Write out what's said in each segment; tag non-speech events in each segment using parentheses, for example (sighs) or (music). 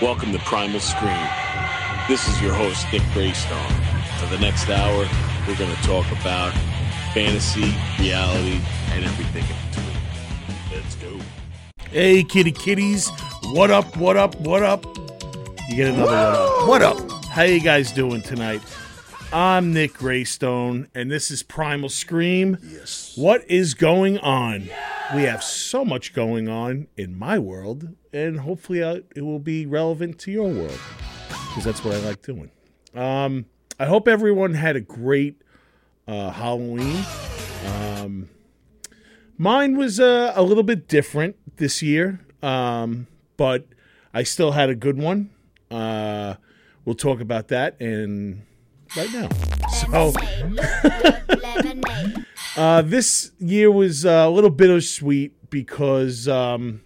Welcome to Primal Scream. This is your host, Nick Greystone. For the next hour, we're going to talk about fantasy, reality, and everything in between. Let's go. Hey, kitty kitties. What up, what up, what up? You get another what up. What up? How you guys doing tonight? I'm Nick Greystone, and this is Primal Scream. Yes. What is going on? We have so much going on in my world, and hopefully uh, it will be relevant to your world, because that's what I like doing. Um, I hope everyone had a great uh, Halloween. Um, mine was uh, a little bit different this year, um, but I still had a good one. Uh, we'll talk about that and right now. So (laughs) uh, this year was uh, a little bittersweet because um,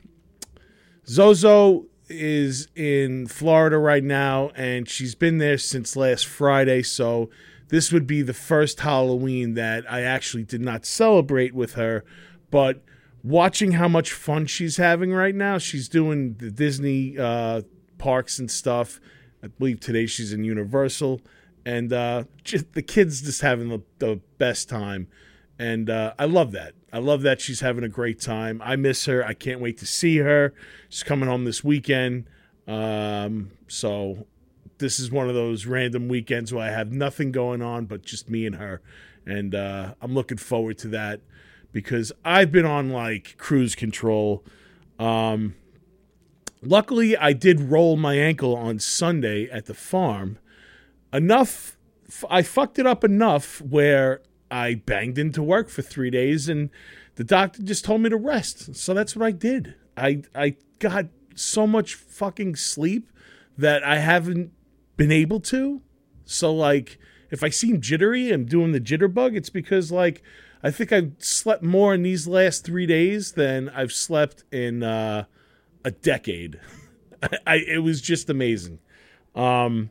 Zozo is in Florida right now, and she's been there since last Friday. So this would be the first Halloween that I actually did not celebrate with her, but watching how much fun she's having right now, she's doing the Disney uh, parks and stuff. I believe today she's in Universal, and uh, just, (laughs) the kids just having the, the best time, and uh, I love that. I love that she's having a great time. I miss her. I can't wait to see her. She's coming home this weekend, um, so this is one of those random weekends where I have nothing going on but just me and her, and uh, I'm looking forward to that because I've been on like cruise control. Um, luckily, I did roll my ankle on Sunday at the farm. Enough, I fucked it up enough where I banged into work for three days, and the doctor just told me to rest. So that's what I did. I I got so much fucking sleep that I haven't been able to. So like, if I seem jittery and doing the jitterbug, it's because like I think I've slept more in these last three days than I've slept in uh, a decade. (laughs) I, it was just amazing. Um,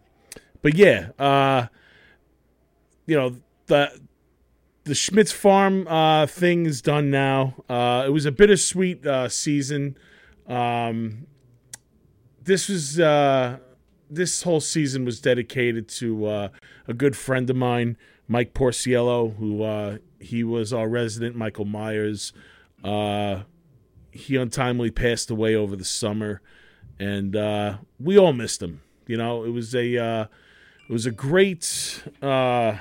but yeah, uh, you know the the Schmitz Farm uh, thing is done now. Uh, it was a bittersweet uh, season. Um, this was uh, this whole season was dedicated to uh, a good friend of mine, Mike Porciello, who uh, he was our resident Michael Myers. Uh, he untimely passed away over the summer, and uh, we all missed him. You know, it was a uh, it was a great uh,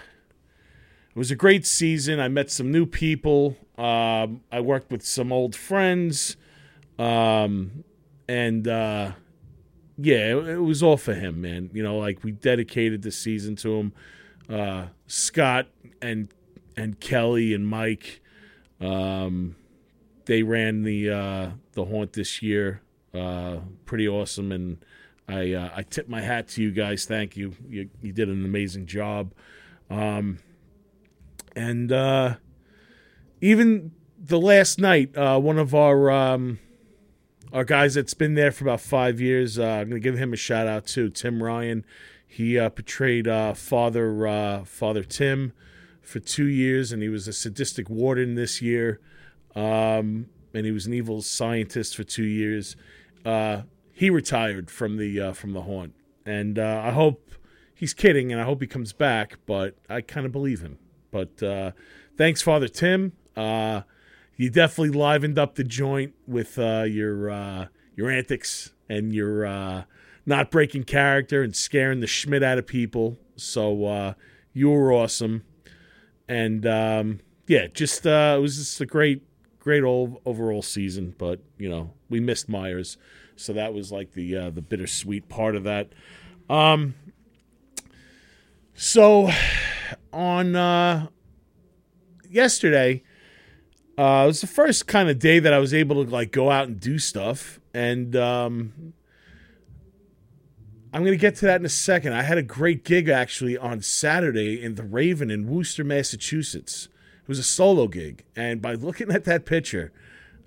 it was a great season. I met some new people. Um, I worked with some old friends, um, and uh, yeah, it, it was all for him, man. You know, like we dedicated the season to him. Uh, Scott and and Kelly and Mike, um, they ran the uh, the haunt this year. Uh, pretty awesome, and I uh, I tip my hat to you guys. Thank you. You you did an amazing job. Um, and uh, even the last night, uh, one of our um, our guys that's been there for about five years, uh, I'm gonna give him a shout out too. Tim Ryan, he uh, portrayed uh, Father uh, Father Tim for two years, and he was a sadistic warden this year, um, and he was an evil scientist for two years. Uh, he retired from the from the haunt, and I hope he's kidding, and I hope he comes back, but I kind of believe him. But uh, thanks, Father Tim. Uh, you definitely livened up the joint with uh, your uh, your antics and your uh, not breaking character and scaring the schmidt out of people. So uh, you were awesome, and um, yeah, just it was just a great, great old overall season. But you know, we missed Myers, so that was like the the bittersweet part of that. Um, so on uh, yesterday, uh, it was the first kind of day that I was able to like go out and do stuff, and um, I'm gonna get to that in a second. I had a great gig actually on Saturday in the Raven in Worcester, Massachusetts. It was a solo gig, and by looking at that picture,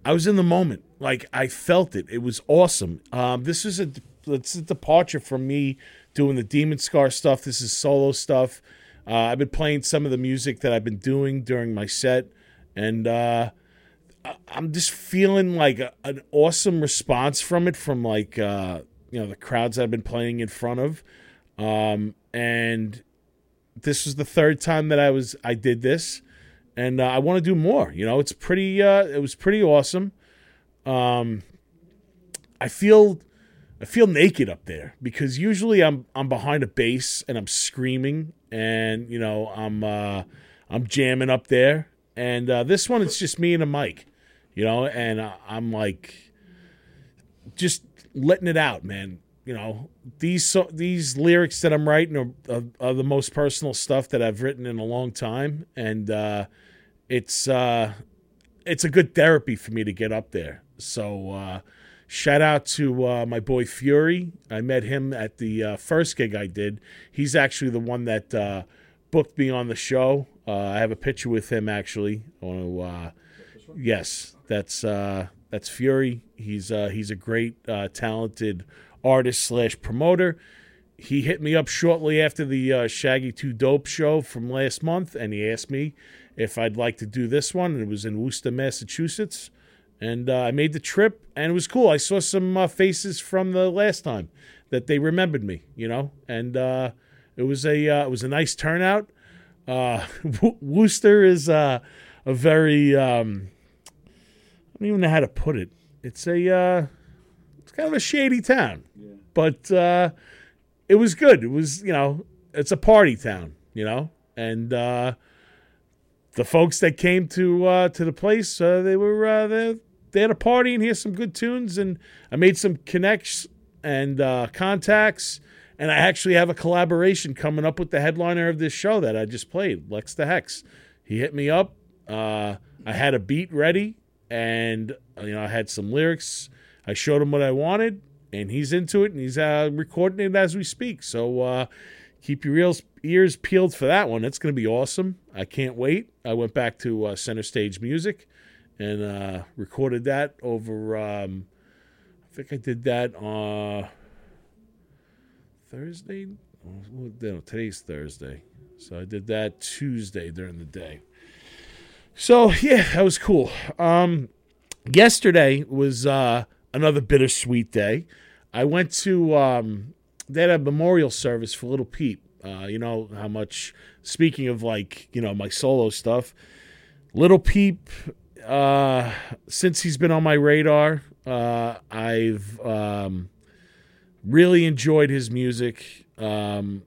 I was in the moment. Like I felt it. It was awesome. Um, this is a it's a departure from me doing the Demon Scar stuff. This is solo stuff. Uh, I've been playing some of the music that I've been doing during my set, and uh, I'm just feeling like a, an awesome response from it from like uh, you know the crowds I've been playing in front of, um, and this was the third time that I was I did this, and uh, I want to do more. You know, it's pretty. Uh, it was pretty awesome. Um, I feel I feel naked up there because usually I'm I'm behind a bass and I'm screaming and you know I'm uh, I'm jamming up there, and uh, this one it's just me and a mic, you know, and I'm like just letting it out, man. You know these so, these lyrics that I'm writing are, are, are, the most personal stuff that I've written in a long time, and uh, it's uh, it's a good therapy for me to get up there. So uh, shout out to uh, my boy Fury. I met him at the uh, first gig I did. He's actually the one that uh, booked me on the show. Uh, I have a picture with him actually. Want to, uh, yes, that's uh, that's Fury. He's he's a great talented artist slash promoter. He hit me up shortly after the Shaggy Two Dope show from last month, and he asked me if I'd like to do this one. It was in Worcester, Massachusetts. And uh, I made the trip, and it was cool. I saw some uh, faces from the last time that they remembered me, you know, and uh, it was a uh, it was a nice turnout. Uh, (laughs) Worcester is uh, a very um, I don't even know how to put it. It's a it's kind of a shady town, yeah. but it was good. It was you know it's a party town, you know, and the folks that came to uh, to the place, uh, they were uh, they, they had a party and here's some good tunes, and I made some connects and uh, contacts, and I actually have a collaboration coming up with the headliner of this show that I just played, Lex the Hex. He hit me up. Uh, I had a beat ready, and you know I had some lyrics. I showed him what I wanted, and he's into it, and he's uh, recording it as we speak. So keep your ears, ears peeled for that one. It's going to be awesome. I can't wait. I went back to uh, Center Stage Music and uh, recorded that over. Um, I think I did that on Thursday. No, today's Thursday, so I did that Tuesday during the day. So yeah, that was cool. Um, yesterday was uh, another bittersweet day. I went to um, they had a memorial service for Lil Peep. Uh, you know how much. Speaking of like you know my solo stuff, Lil Peep. Uh, since he's been on my radar, uh, I've um, really enjoyed his music. Um,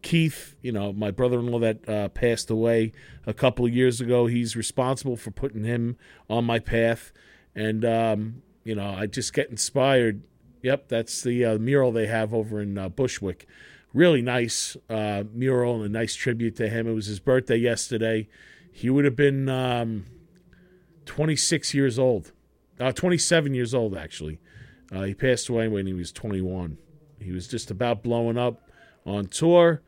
Keith, you know, my brother-in-law that uh, passed away a couple of years ago, he's responsible for putting him on my path, and um, you know, I just get inspired Yep, that's the uh, mural they have over in uh, Bushwick. Really nice uh, mural and a nice tribute to him. It was his birthday yesterday. He would have been um, 26 years old, uh, 27 years old, actually. Uh, he passed away when he was 21. He was just about blowing up on tour,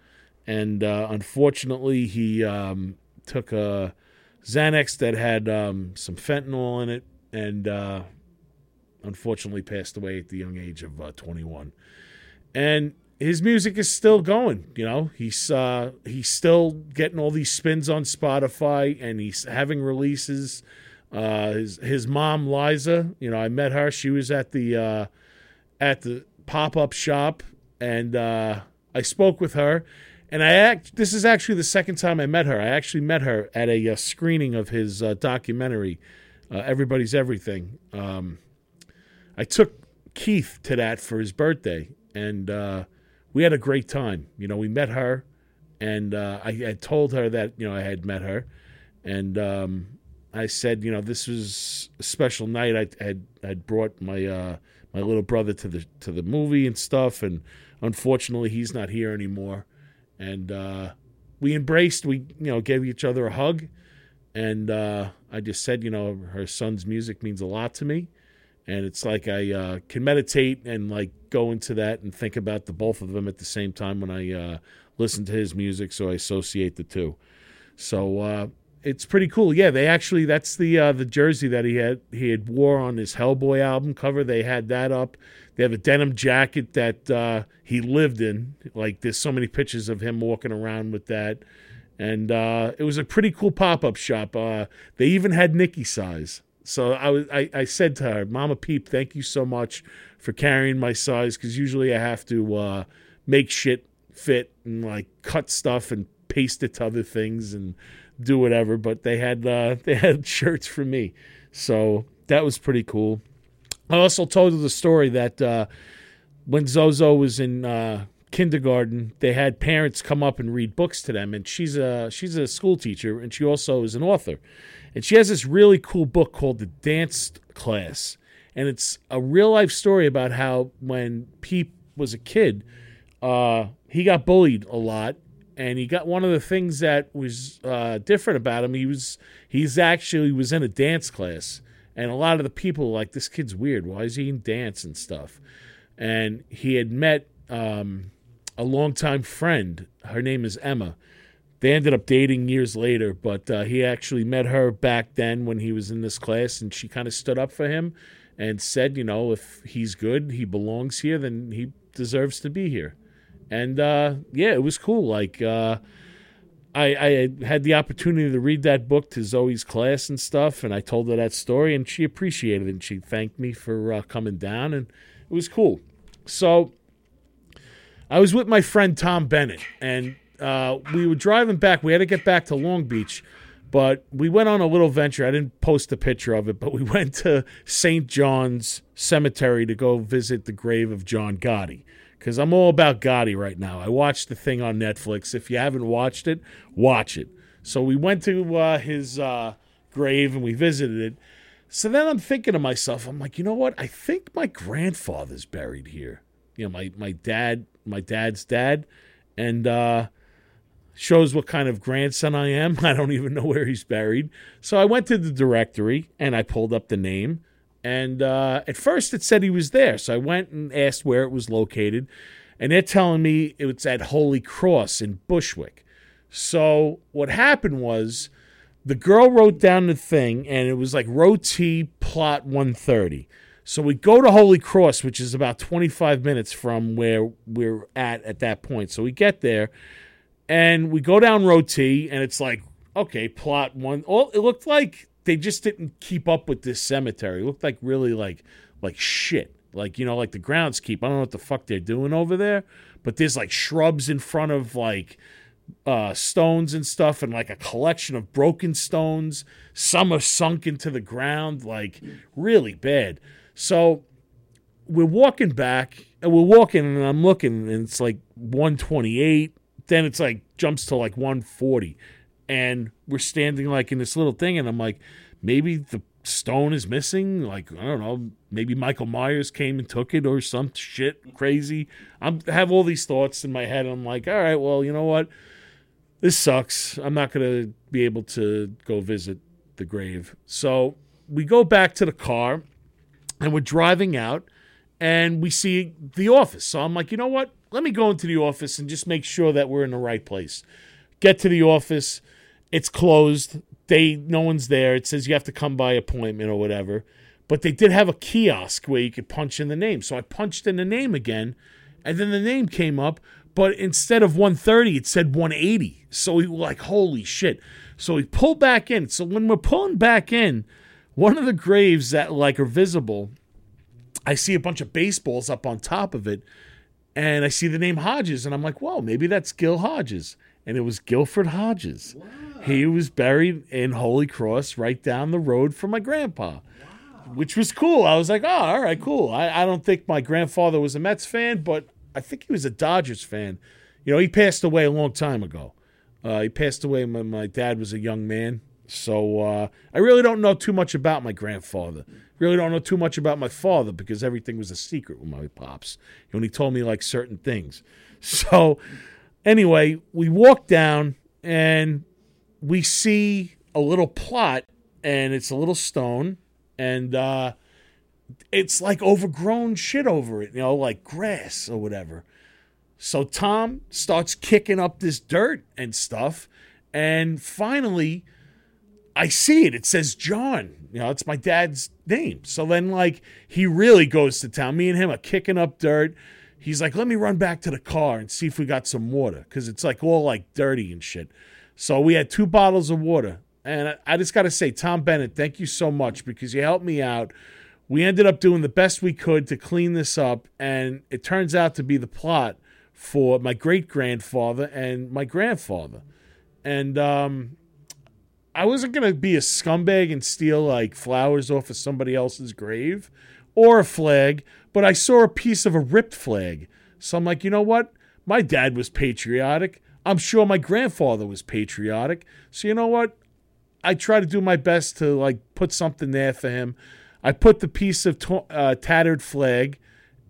and uh, unfortunately, he um, took a Xanax that had um, some fentanyl in it, and unfortunately passed away at the young age of uh, 21. And his music is still going. You know, he's uh, he's still getting all these spins on Spotify, and he's having releases. Uh, his his mom Liza, you know, I met her. She was at the uh, at the pop up shop, and uh, I spoke with her. And I act. This is actually the second time I met her. I actually met her at a, uh, screening of his uh, documentary, "Everybody's Everything." Um, I took Keith to that for his birthday, and we had a great time. You know, we met her, and I had told her that you know I had met her, and um, I said, you know, this was a special night. I had I had brought my uh, my little brother to the to the movie and stuff, and unfortunately, he's not here anymore. And uh, we embraced. We you know gave each other a hug, and uh, I just said, you know, her son's music means a lot to me and it's like I uh, can meditate and like go into that and think about the both of them at the same time when I uh, listen to his music. So I associate the two. So uh, it's pretty cool. Yeah, they actually that's the uh, the jersey that he had he had wore on his Hellboy album cover. They had that up. They have a denim jacket that uh, he lived in. Like there's so many pictures of him walking around with that. And uh, it was a pretty cool pop up shop. Uh, they even had Nikki size So I was I, I said to her, Mama Peep, thank you so much for carrying my size because usually I have to uh, make shit fit and like cut stuff and paste it to other things and do whatever. But they had uh, (laughs) they had shirts for me, so that was pretty cool. I also told the story that uh, when Zozo was in uh, kindergarten, they had parents come up and read books to them, and she's a she's a school teacher, and she also is an author, and she has this really cool book called The Dance Class, and it's a real life story about how when Peep was a kid, uh, he got bullied a lot, and he got one of the things that was uh, different about him. He was he's actually was in a dance class and a lot of the people like, this kid's weird. Why is he in dance and stuff? And he had met um, a longtime friend. Her name is Emma. They ended up dating years later, but uh, he actually met her back then when he was in this class, and she kind of stood up for him and said, you know, if he's good, he belongs here, then he deserves to be here. And uh, yeah, it was cool. Like, uh, I, I had the opportunity to read that book to Zoe's class and stuff, and I told her that story, and she appreciated it. And she thanked me for uh, coming down, and it was cool. So I was with my friend Tom Bennett, and uh, we were driving back. We had to get back to Long Beach, but we went on a little venture. I didn't post a picture of it, but we (laughs) went to St. John's Cemetery to go visit the grave of John Gotti because I'm all about Gotti right now. I watched the thing on Netflix. If you haven't watched it, watch it. So we went to uh, his uh, grave and we visited it. So then I'm thinking to myself, I'm like, you know what? I think my grandfather's buried here. You know, my my dad, my dad's dad, and uh, shows what kind of grandson I am. (laughs) I don't even know where he's buried. So I went to the directory and I pulled up the name. And uh, at first it said he was there. So I went and asked where it was located. And they're telling me it was at Holy Cross in Bushwick. So what happened was the girl wrote down the thing and it was like row T plot 130. So we go to Holy Cross, which is about 25 minutes from where we're at at that point. So we get there and we go down row T and it's like, okay, plot one. All it looked like they just didn't keep up with this cemetery. It looked like really like like shit. Like, you know, like the groundskeep. I don't know what the fuck they're doing over there, but there's like shrubs in front of like uh, stones and stuff and like a collection of broken stones. Some are sunk into the ground, like really bad. So we're walking back and we're walking and I'm looking and it's like 128. Then it's like jumps to like 140. And we're standing like in this little thing and I'm like, maybe the stone is missing. Like, I don't know, maybe Michael Myers came and took it or some shit crazy. I'm, I have all these thoughts in my head. and I'm like, all right, well, you know what? This sucks. I'm not going to be able to go visit the grave. So we go back to the car and we're driving out and we see the office. So I'm like, you know what? Let me go into the office and just make sure that we're in the right place. Get to the office. It's closed. They no one's there. It says you have to come by appointment or whatever. But they did have a kiosk where you could punch in the name. So I punched in the name again, and then the name came up. But instead of 130, it said 180. So we were like, holy shit. So we pulled back in. So when we're pulling back in, one of the graves that like are visible, I see a bunch of baseballs up on top of it, and I see the name Hodges, and I'm like, whoa, maybe that's Gil Hodges. And it was Gilford Hodges. He was buried in Holy Cross right down the road from my grandpa. Which was cool. I was like, oh, all right, cool. I, I don't think my grandfather was a Mets fan, but I think he was a Dodgers fan. You know, he passed away a long time ago. Uh, he passed away when my dad was a young man. So uh, I really don't know too much about my grandfather. Really don't know too much about my father because everything was a secret with my pops. He only told me like certain things. (laughs) So anyway, we walked down and we see a little plot, and it's a little stone, and uh, it's like overgrown shit over it, you know, like grass or whatever. So Tom starts kicking up this dirt and stuff, and finally I see it. It says John. You know, it's my dad's name. So then, like, he really goes to town. Me and him are kicking up dirt. He's like, let me run back to the car and see if we got some water because it's like all like dirty and shit. So we had two bottles of water. And I, just got to say, Tom Bennett, thank you so much because you helped me out. We ended up doing the best we could to clean this up, and it turns out to be the plot for my great grandfather and my grandfather. And um, I wasn't going to be a scumbag and steal like flowers off of somebody else's grave or a flag, but I saw a piece of a ripped flag. So I'm like, you know what? My dad was patriotic. I'm sure my grandfather was patriotic. So you know what? I try to do my best to like put something there for him. I put the piece of uh, tattered flag,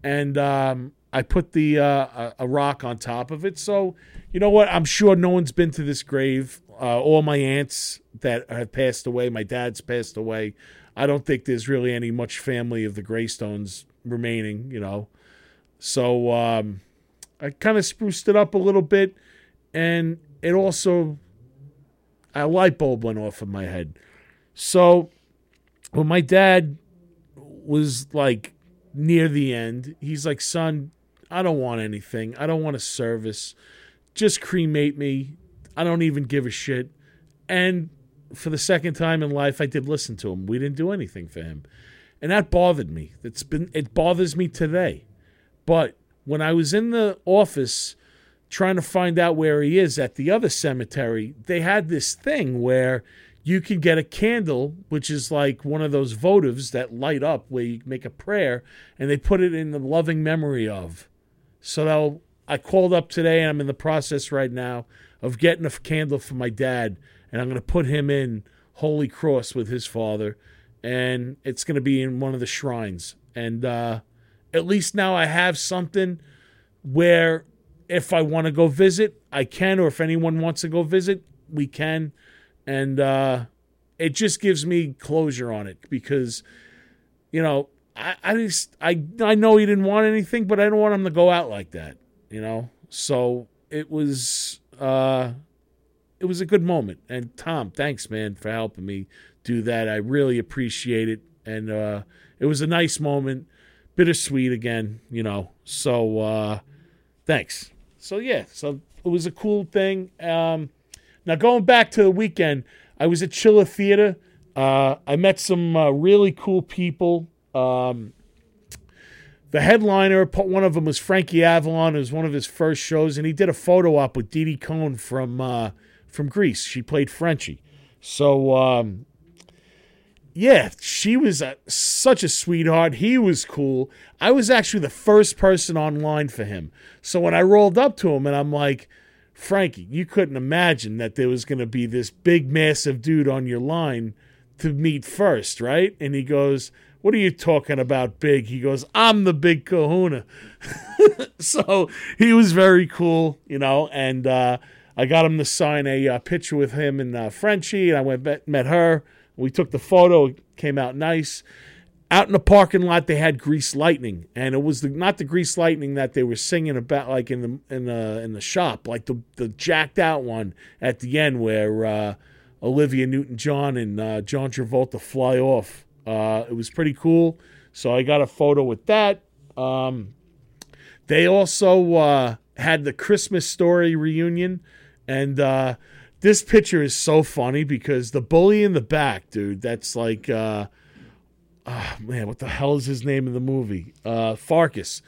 and um, I put the uh, a rock on top of it. So you know what? I'm sure no one's been to this grave. Uh, all my aunts that have passed away, my dad's passed away. I don't think there's really any much family of the Greystones remaining. You know, so um, I kind of spruced it up a little bit, and it also a light bulb went off in my head. So when my dad was like near the end, he's like, "Son, I don't want anything. I don't want a service. Just cremate me. I don't even give a shit." And for the second time in life, I did listen to him. We didn't do anything for him, and that bothered me. It's been it bothers me today. But when I was in the office trying to find out where he is at the other cemetery, they had this thing where you could get a candle, which is like one of those votives that light up where you make a prayer, and they put it in the loving memory of. So I called up today, and I'm in the process right now of getting a candle for my dad, and I'm going to put him in Holy Cross with his father, and it's going to be in one of the shrines. And uh, at least now I have something where if I want to go visit, I can, or if anyone wants to go visit, we can. And uh, it just gives me closure on it because, you know, I, I just I I know he didn't want anything, but I don't want him to go out like that, you know. So it was uh, it was a good moment. And Tom, thanks, man, for helping me do that. I really appreciate it, and uh, it was a nice moment, bittersweet again, you know. So uh, thanks so yeah, so it was a cool thing. Um, now going back to the weekend, I was at Chiller Theater. Uh, I met some uh, really cool people. Um, the headliner, one of them was Frankie Avalon. It was one of his first shows, and he did a photo op with Didi Conn from uh, from Grease. She played Frenchie. So um, yeah, she was a, such a sweetheart. He was cool. I was actually the first person online for him. So when I rolled up to him and I'm like, Frankie, you couldn't imagine that there was going to be this big, massive dude on your line to meet first, right? And he goes, What are you talking about, big? He goes, I'm the big kahuna. (laughs) so he was very cool, you know, and uh, I got him to sign a uh, picture with him and uh, Frenchie, and I went met, met her we took the photo, it came out nice. Out in the parking lot, they had Grease Lightning, and it was the, not the Grease Lightning that they were singing about, like in the in the in the shop, like the the jacked out one at the end where uh, Olivia Newton John and uh, John Travolta fly off. Uh, it was pretty cool. So I got a photo with that. Um, they also uh, had the Christmas Story reunion, and uh, this picture is so funny because the bully in the back, dude, that's like, uh, oh, man, what the hell is his name in the movie? Uh, Farkus.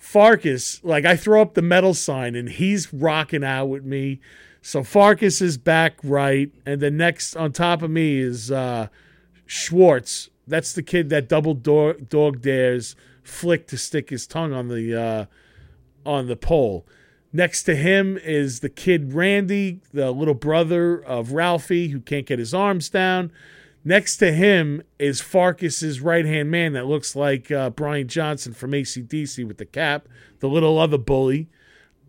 Farkus, like I throw up the metal sign and he's rocking out with me. So Farkus is back right, and the next on top of me is uh, Schwartz. That's the kid that double dog, dog dares Flick to stick his tongue on the uh, on the pole. Next to him is the kid Randy, the little brother of Ralphie, who can't get his arms down. Next to him is Farkus's right hand man that looks like uh, Brian Johnson from ACDC with the cap, the little other bully.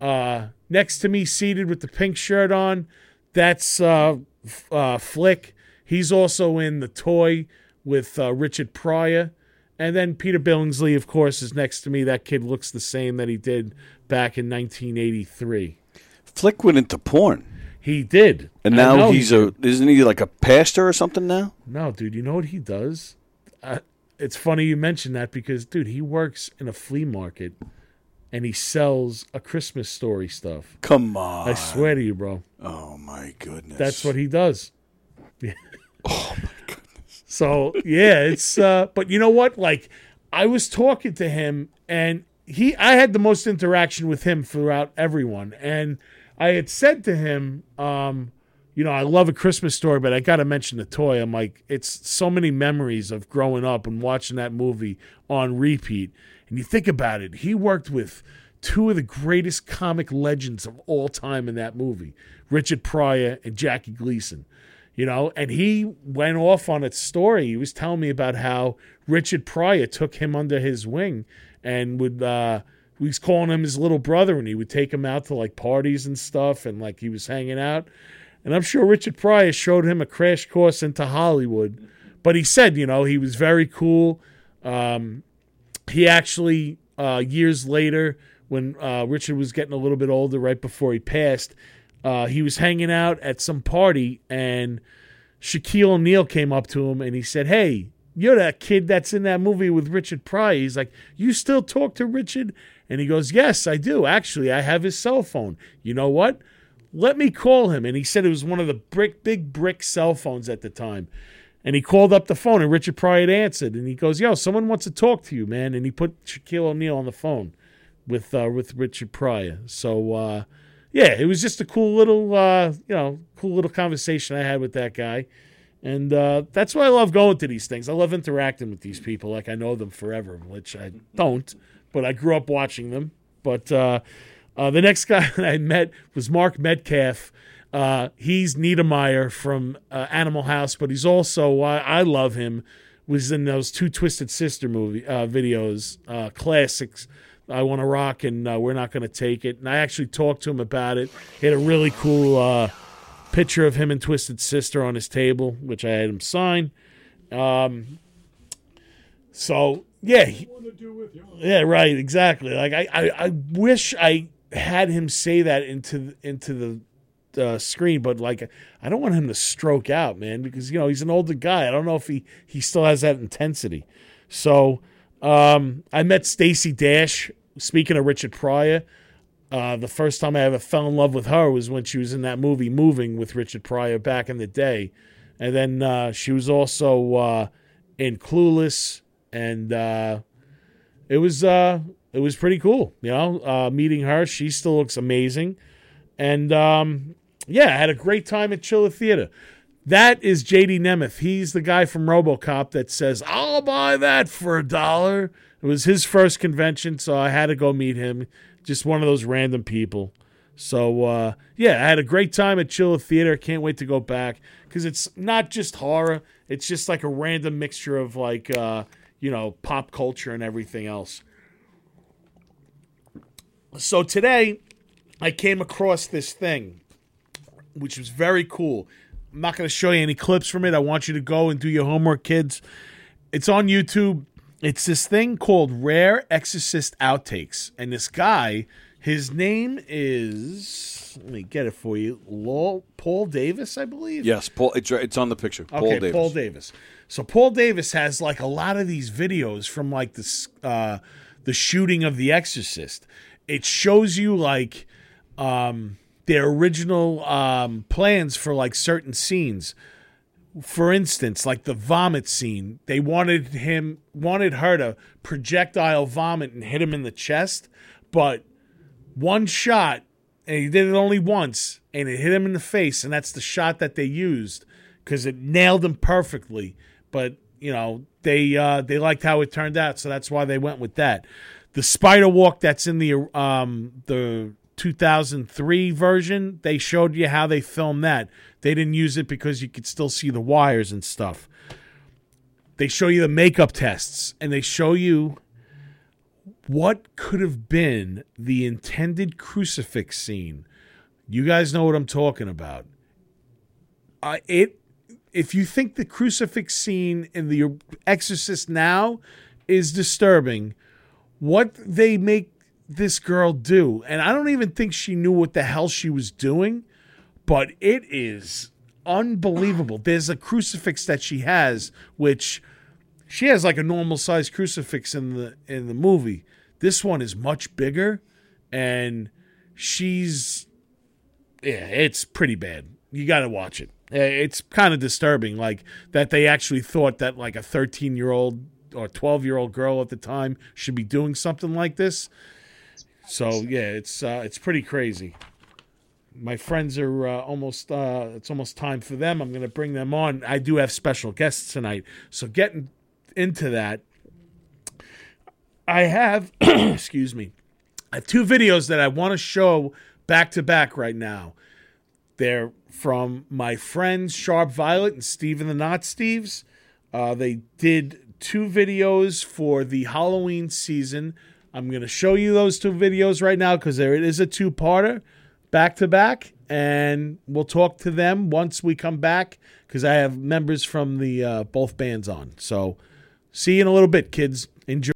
Uh, next to me, seated with the pink shirt on, that's uh, uh Flick. He's also in The Toy with uh, Richard Pryor. And then Peter Billingsley, of course, is next to me. That kid looks the same that he did back in 1983. Flick went into porn. He did. And now he's he a isn't he like a pastor or something now? No, dude, you know what he does? Uh, it's funny you mention that because dude, he works in a flea market and he sells a Christmas story stuff. Come on. I swear to you, bro. Oh my goodness. That's what he does. Oh my. So yeah, it's uh but you know what? Like I was talking to him and he I had the most interaction with him throughout everyone. And I had said to him, um, you know, I love a Christmas story, but I gotta mention the toy. I'm like, it's so many memories of growing up and watching that movie on repeat. And you think about it, he worked with two of the greatest comic legends of all time in that movie, Richard Pryor and Jackie Gleason you know and he went off on its story. He was telling me about how richard pryor took him under his wing and would uh he was calling him his little brother and he would take him out to like parties and stuff and like he was hanging out. And i'm sure richard pryor showed him a crash course into hollywood but he said you know he was very cool. Um he actually uh years later when uh richard was getting a little bit older right before he passed uh, he was hanging out at some party and Shaquille O'Neal came up to him and he said, Hey, you're that kid that's in that movie with Richard Pryor. He's like, You still talk to Richard? And he goes, Yes, I do. Actually, I have his cell phone. You know what? Let me call him. And he said it was one of the brick, big brick cell phones at the time. And he called up the phone and Richard Pryor answered. And he goes, Yo, someone wants to talk to you, man. And he put Shaquille O'Neal on the phone with uh, with Richard Pryor. So uh, yeah, it was just a cool little, uh, you know, cool little conversation I had with that guy. And uh, that's why I love going to these things. I love interacting with these people like I know them forever, which I don't, but I grew up watching them. But uh, uh, the next (laughs) guy I met was Mark Metcalf. Uh, he's Neidermeyer from uh, Animal House, but he's also, I love him, was in those two Twisted Sister movie videos, classics. I want to rock, and uh, we're not going to take it. And I actually talked to him about it. He had a really cool uh, picture of him and Twisted Sister on his table, which I had him sign. Um, so yeah, yeah, right, exactly. Like I, I, I wish I had him say that into into the uh, screen, but like I don't want him to stroke out, man, because you know he's an older guy. I don't know if he he still has that intensity. So um, I met Stacey Dash. Speaking of Richard Pryor, uh, the first time I ever fell in love with her was when she was in that movie Moving with Richard Pryor back in the day, and then uh, she was also uh, in Clueless, and uh, it was uh, it was pretty cool. You know, uh, meeting her, she still looks amazing, and um, yeah, I had a great time at Chiller Theater. That is JD Nemeth. He's the guy from RoboCop that says, "I'll buy that for a dollar." It was his first convention, so I had to go meet him. Just one of those random people. So uh, yeah, I had a great time at Chiller Theater. Can't wait to go back because it's not just horror. It's just like a random mixture of like uh, you know pop culture and everything else. So today, I came across this thing, which was very cool. I'm not going to show you any clips from it. I want you to go and do your homework, kids. It's on YouTube. It's this thing called Rare Exorcist Outtakes. And this guy, his name is, let me get it for you, Paul Davis, I believe. Yes, Paul. It's, it's on the picture. Paul Okay, Davis. Paul Davis. So Paul Davis has like a lot of these videos from like this uh the shooting of The Exorcist. It shows you like um their original um plans for like certain scenes. For instance, like the vomit scene, they wanted him wanted her to projectile vomit and hit him in the chest, but one shot and he did it only once and it hit him in the face and that's the shot that they used because it nailed him perfectly but you know they uh they liked how it turned out so that's why they went with that the spider walk that's in the um the 2003 version they showed you how they filmed that they didn't use it because you could still see the wires and stuff they show you the makeup tests and they show you what could have been the intended crucifix scene. You guys know what I'm talking about. Uh, it if you think the crucifix scene in the Exorcist now is disturbing, what they make this girl do, and I don't even think she knew what the hell she was doing, but it is unbelievable. There's a crucifix that she has, which she has like a normal size crucifix in the in the movie. This one is much bigger, and she's yeah, it's pretty bad. You got to watch it. Uh, It's kind of disturbing, like that they actually thought that like a 13 year old or 12 year old girl at the time should be doing something like this. So yeah, it's uh, it's pretty crazy. My friends are uh, almost uh, it's almost time for them. I'm going to bring them on. I do have special guests tonight, so getting into that, I have (clears throat) excuse me, I have two videos that I want to show back to back right now. They're from my friends Sharp Violet and Steve and the Not Steves. Uh, they did two videos for the Halloween season. I'm going to show you those two videos right now because there it is a two parter back to back. And we'll talk to them once we come back because I have members from the uh, both bands on. So see you in a little bit, kids. Enjoy.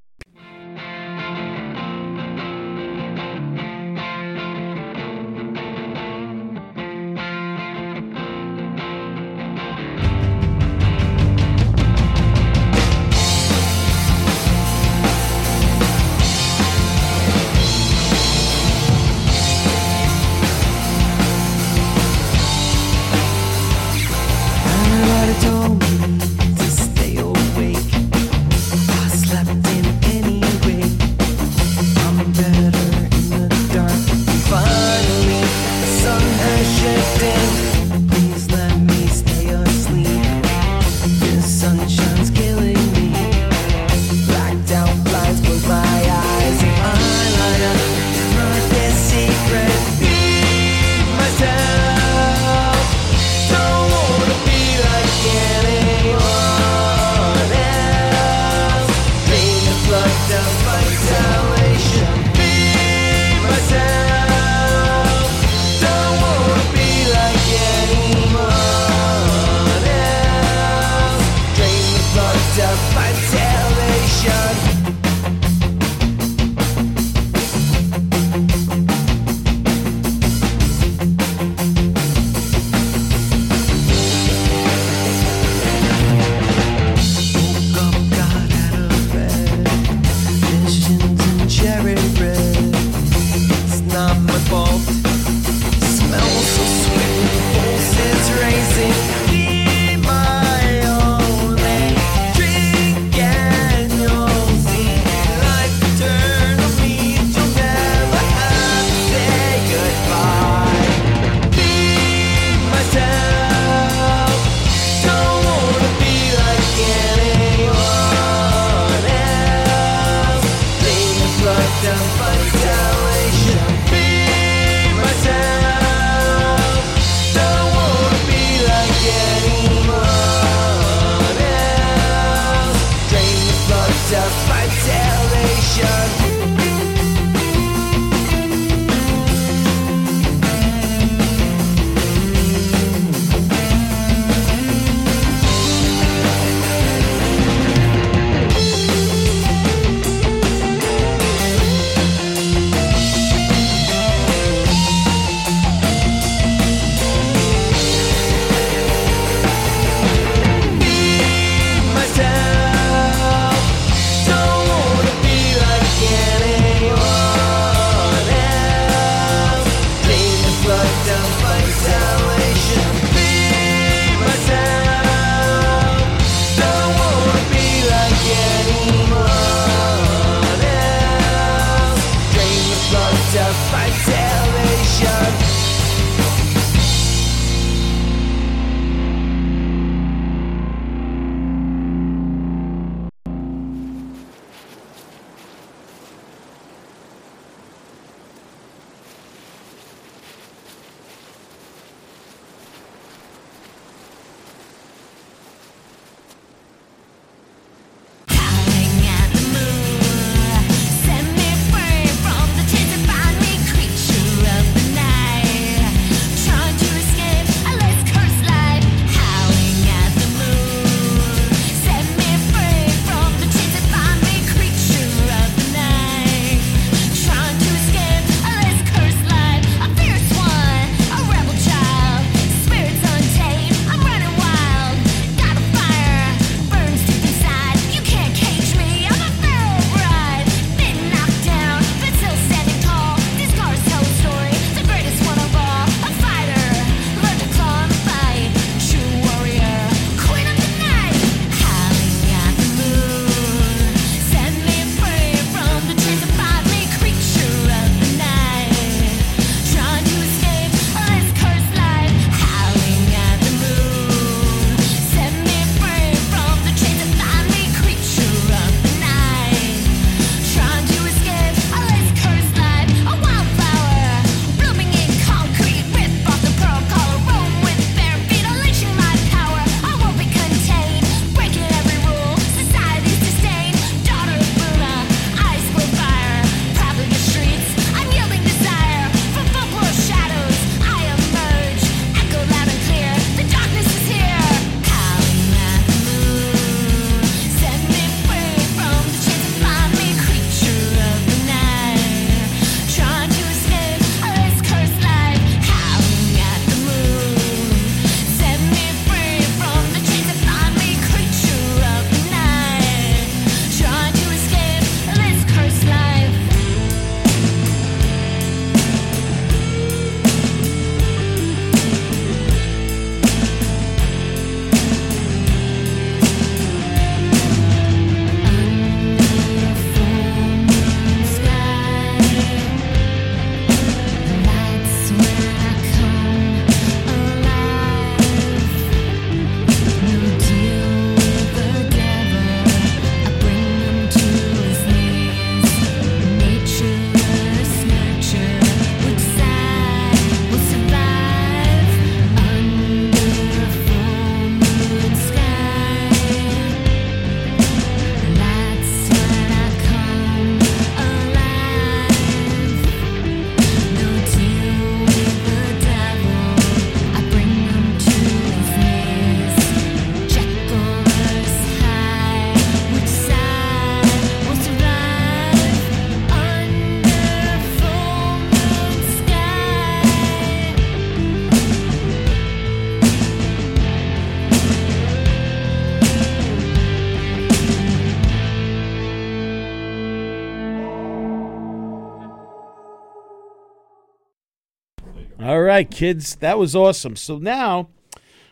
Right, kids, that was awesome. So now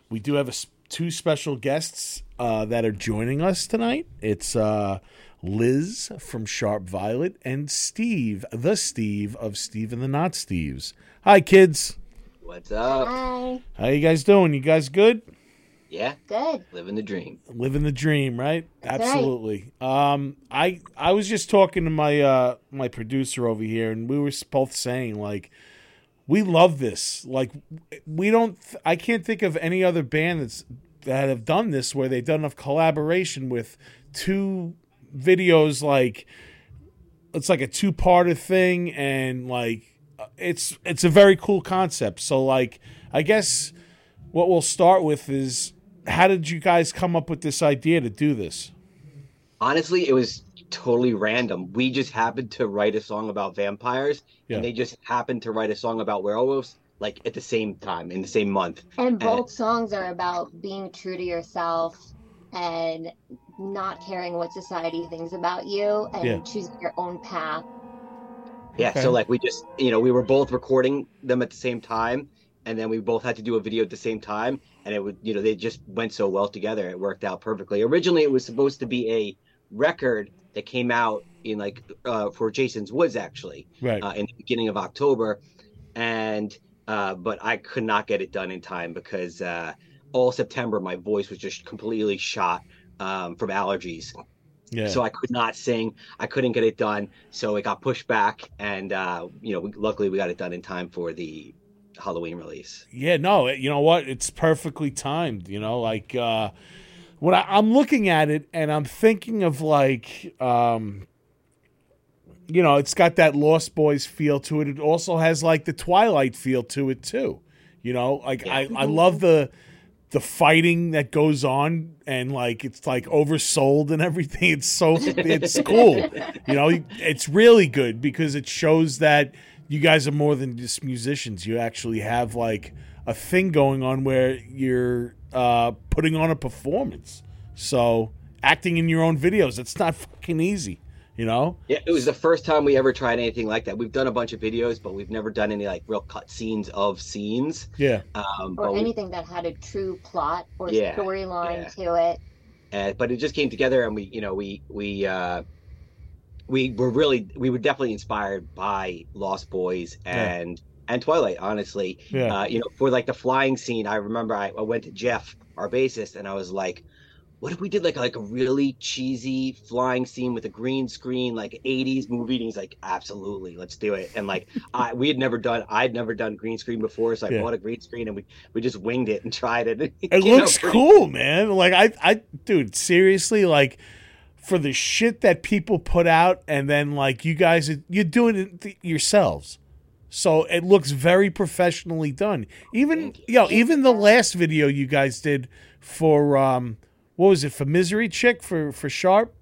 we do have a, s- two special guests uh, that are joining us tonight. It's uh, Liz from Sharp Violet and Steve, the Steve of Steve and the Not Steves. Hi, kids. What's up? Hi. How you guys doing? You guys good? Yeah, Good. living the dream. living the dream, right? That's right. Absolutely. Um, I I was just talking to my uh my producer over here, and we were both saying like, we love this. Like, we don't. I can't think of any other band that's that have done this where they've done a collaboration with two videos. Like, it's like a two parter thing, and like, it's it's a very cool concept. So like, I guess what we'll start with is how did you guys come up with this idea to do this? Honestly, it was totally random. We just happened to write a song about vampires, Yeah. and they just happened to write a song about werewolves, like at the same time in the same month. And both songs are about being true to yourself and not caring what society thinks about you and Yeah. choosing your own path. Yeah, Okay. so like we just, you know, we were both recording them at the same time, and then we both had to do a video at the same time, and it would, you know, they just went so well together. It worked out perfectly. Originally, it was supposed to be a record that came out in like uh, for Jason's Woods actually. Right. uh, in the beginning of October, and uh, but I could not get it done in time because uh, all September my voice was just completely shot um, from allergies, yeah. so I could not sing. I couldn't get it done, so it got pushed back, and uh, you know, we, luckily we got it done in time for the Halloween release. yeah, no, you know what? It's perfectly timed, you know, like uh when I, I'm looking at it and I'm thinking of like um you know, it's got that Lost Boys feel to it. It also has like the Twilight feel to it too. You know, like I, I love the the fighting that goes on and like it's like oversold and (laughs) everything. It's so it's cool. You know, it's really good because it shows that you guys are more than just musicians. You actually have like a thing going on where you're uh, putting on a performance. So acting in your own videos, it's not fucking easy. You know? Yeah, it was the first time we ever tried anything like that. We've done a bunch of videos, but we've never done any like real cut scenes of scenes. Yeah. Um, Or but we- anything that had a true plot or Yeah, storyline yeah. to it. uh, but it just came together and we you know we we uh we were really we were definitely inspired by lost boys and and twilight honestly Yeah. uh you know for like the flying scene i remember I, I went to jeff our bassist and i was like what if we did like like a really cheesy flying scene with a green screen like 80s movie and he's like absolutely let's do it and like i we had never done i'd never done green screen before so i Yeah. bought a green screen and we we just winged it and tried it (laughs) It looks cool, man. Like I, I, dude, seriously, like for the shit that people put out, and then like you guys, you're doing it yourselves, so it looks very professionally done. Even you. yo, even the last video you guys did for um, what was it for Misery Chick for for Sharp?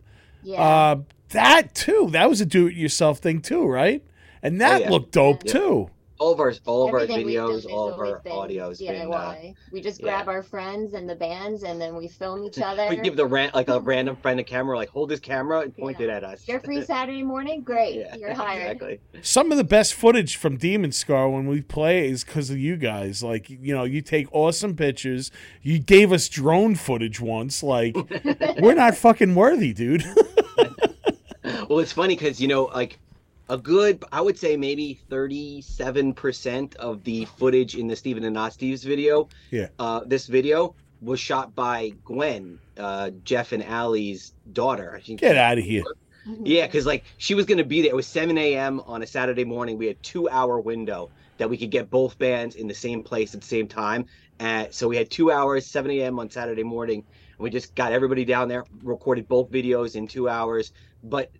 Yeah. Uh, that too. That was a do-it-yourself thing too, right? And that yeah. looked dope Yeah. too. All of our all of our Everything we've videos all of our been audios been uh, DIY. we just yeah. grab our friends and the bands and then we film each (laughs) other. we give the ran- like a (laughs) random friend a camera like hold this camera and point Yeah. it at us You're free (laughs) Saturday morning? Great. yeah You're hired. exactly some of the best footage from Demon Scar when we play is because of you guys. Like, you know, you take awesome pictures. You gave us drone footage once. Like, we're not fucking worthy, dude. well it's funny because you know like a good i would say maybe 37% of the footage in the steven and not steve's video Yeah. uh this video was shot by gwen uh jeff and Allie's daughter I think- Get out of here. Yeah, because like she was gonna be there. It was 7 a.m. on a Saturday morning. We had two hour window that we could get both bands in the same place at the same time. Uh, so we had two hours, 7 a.m. on Saturday morning, and we just got everybody down there, recorded both videos in two hours. But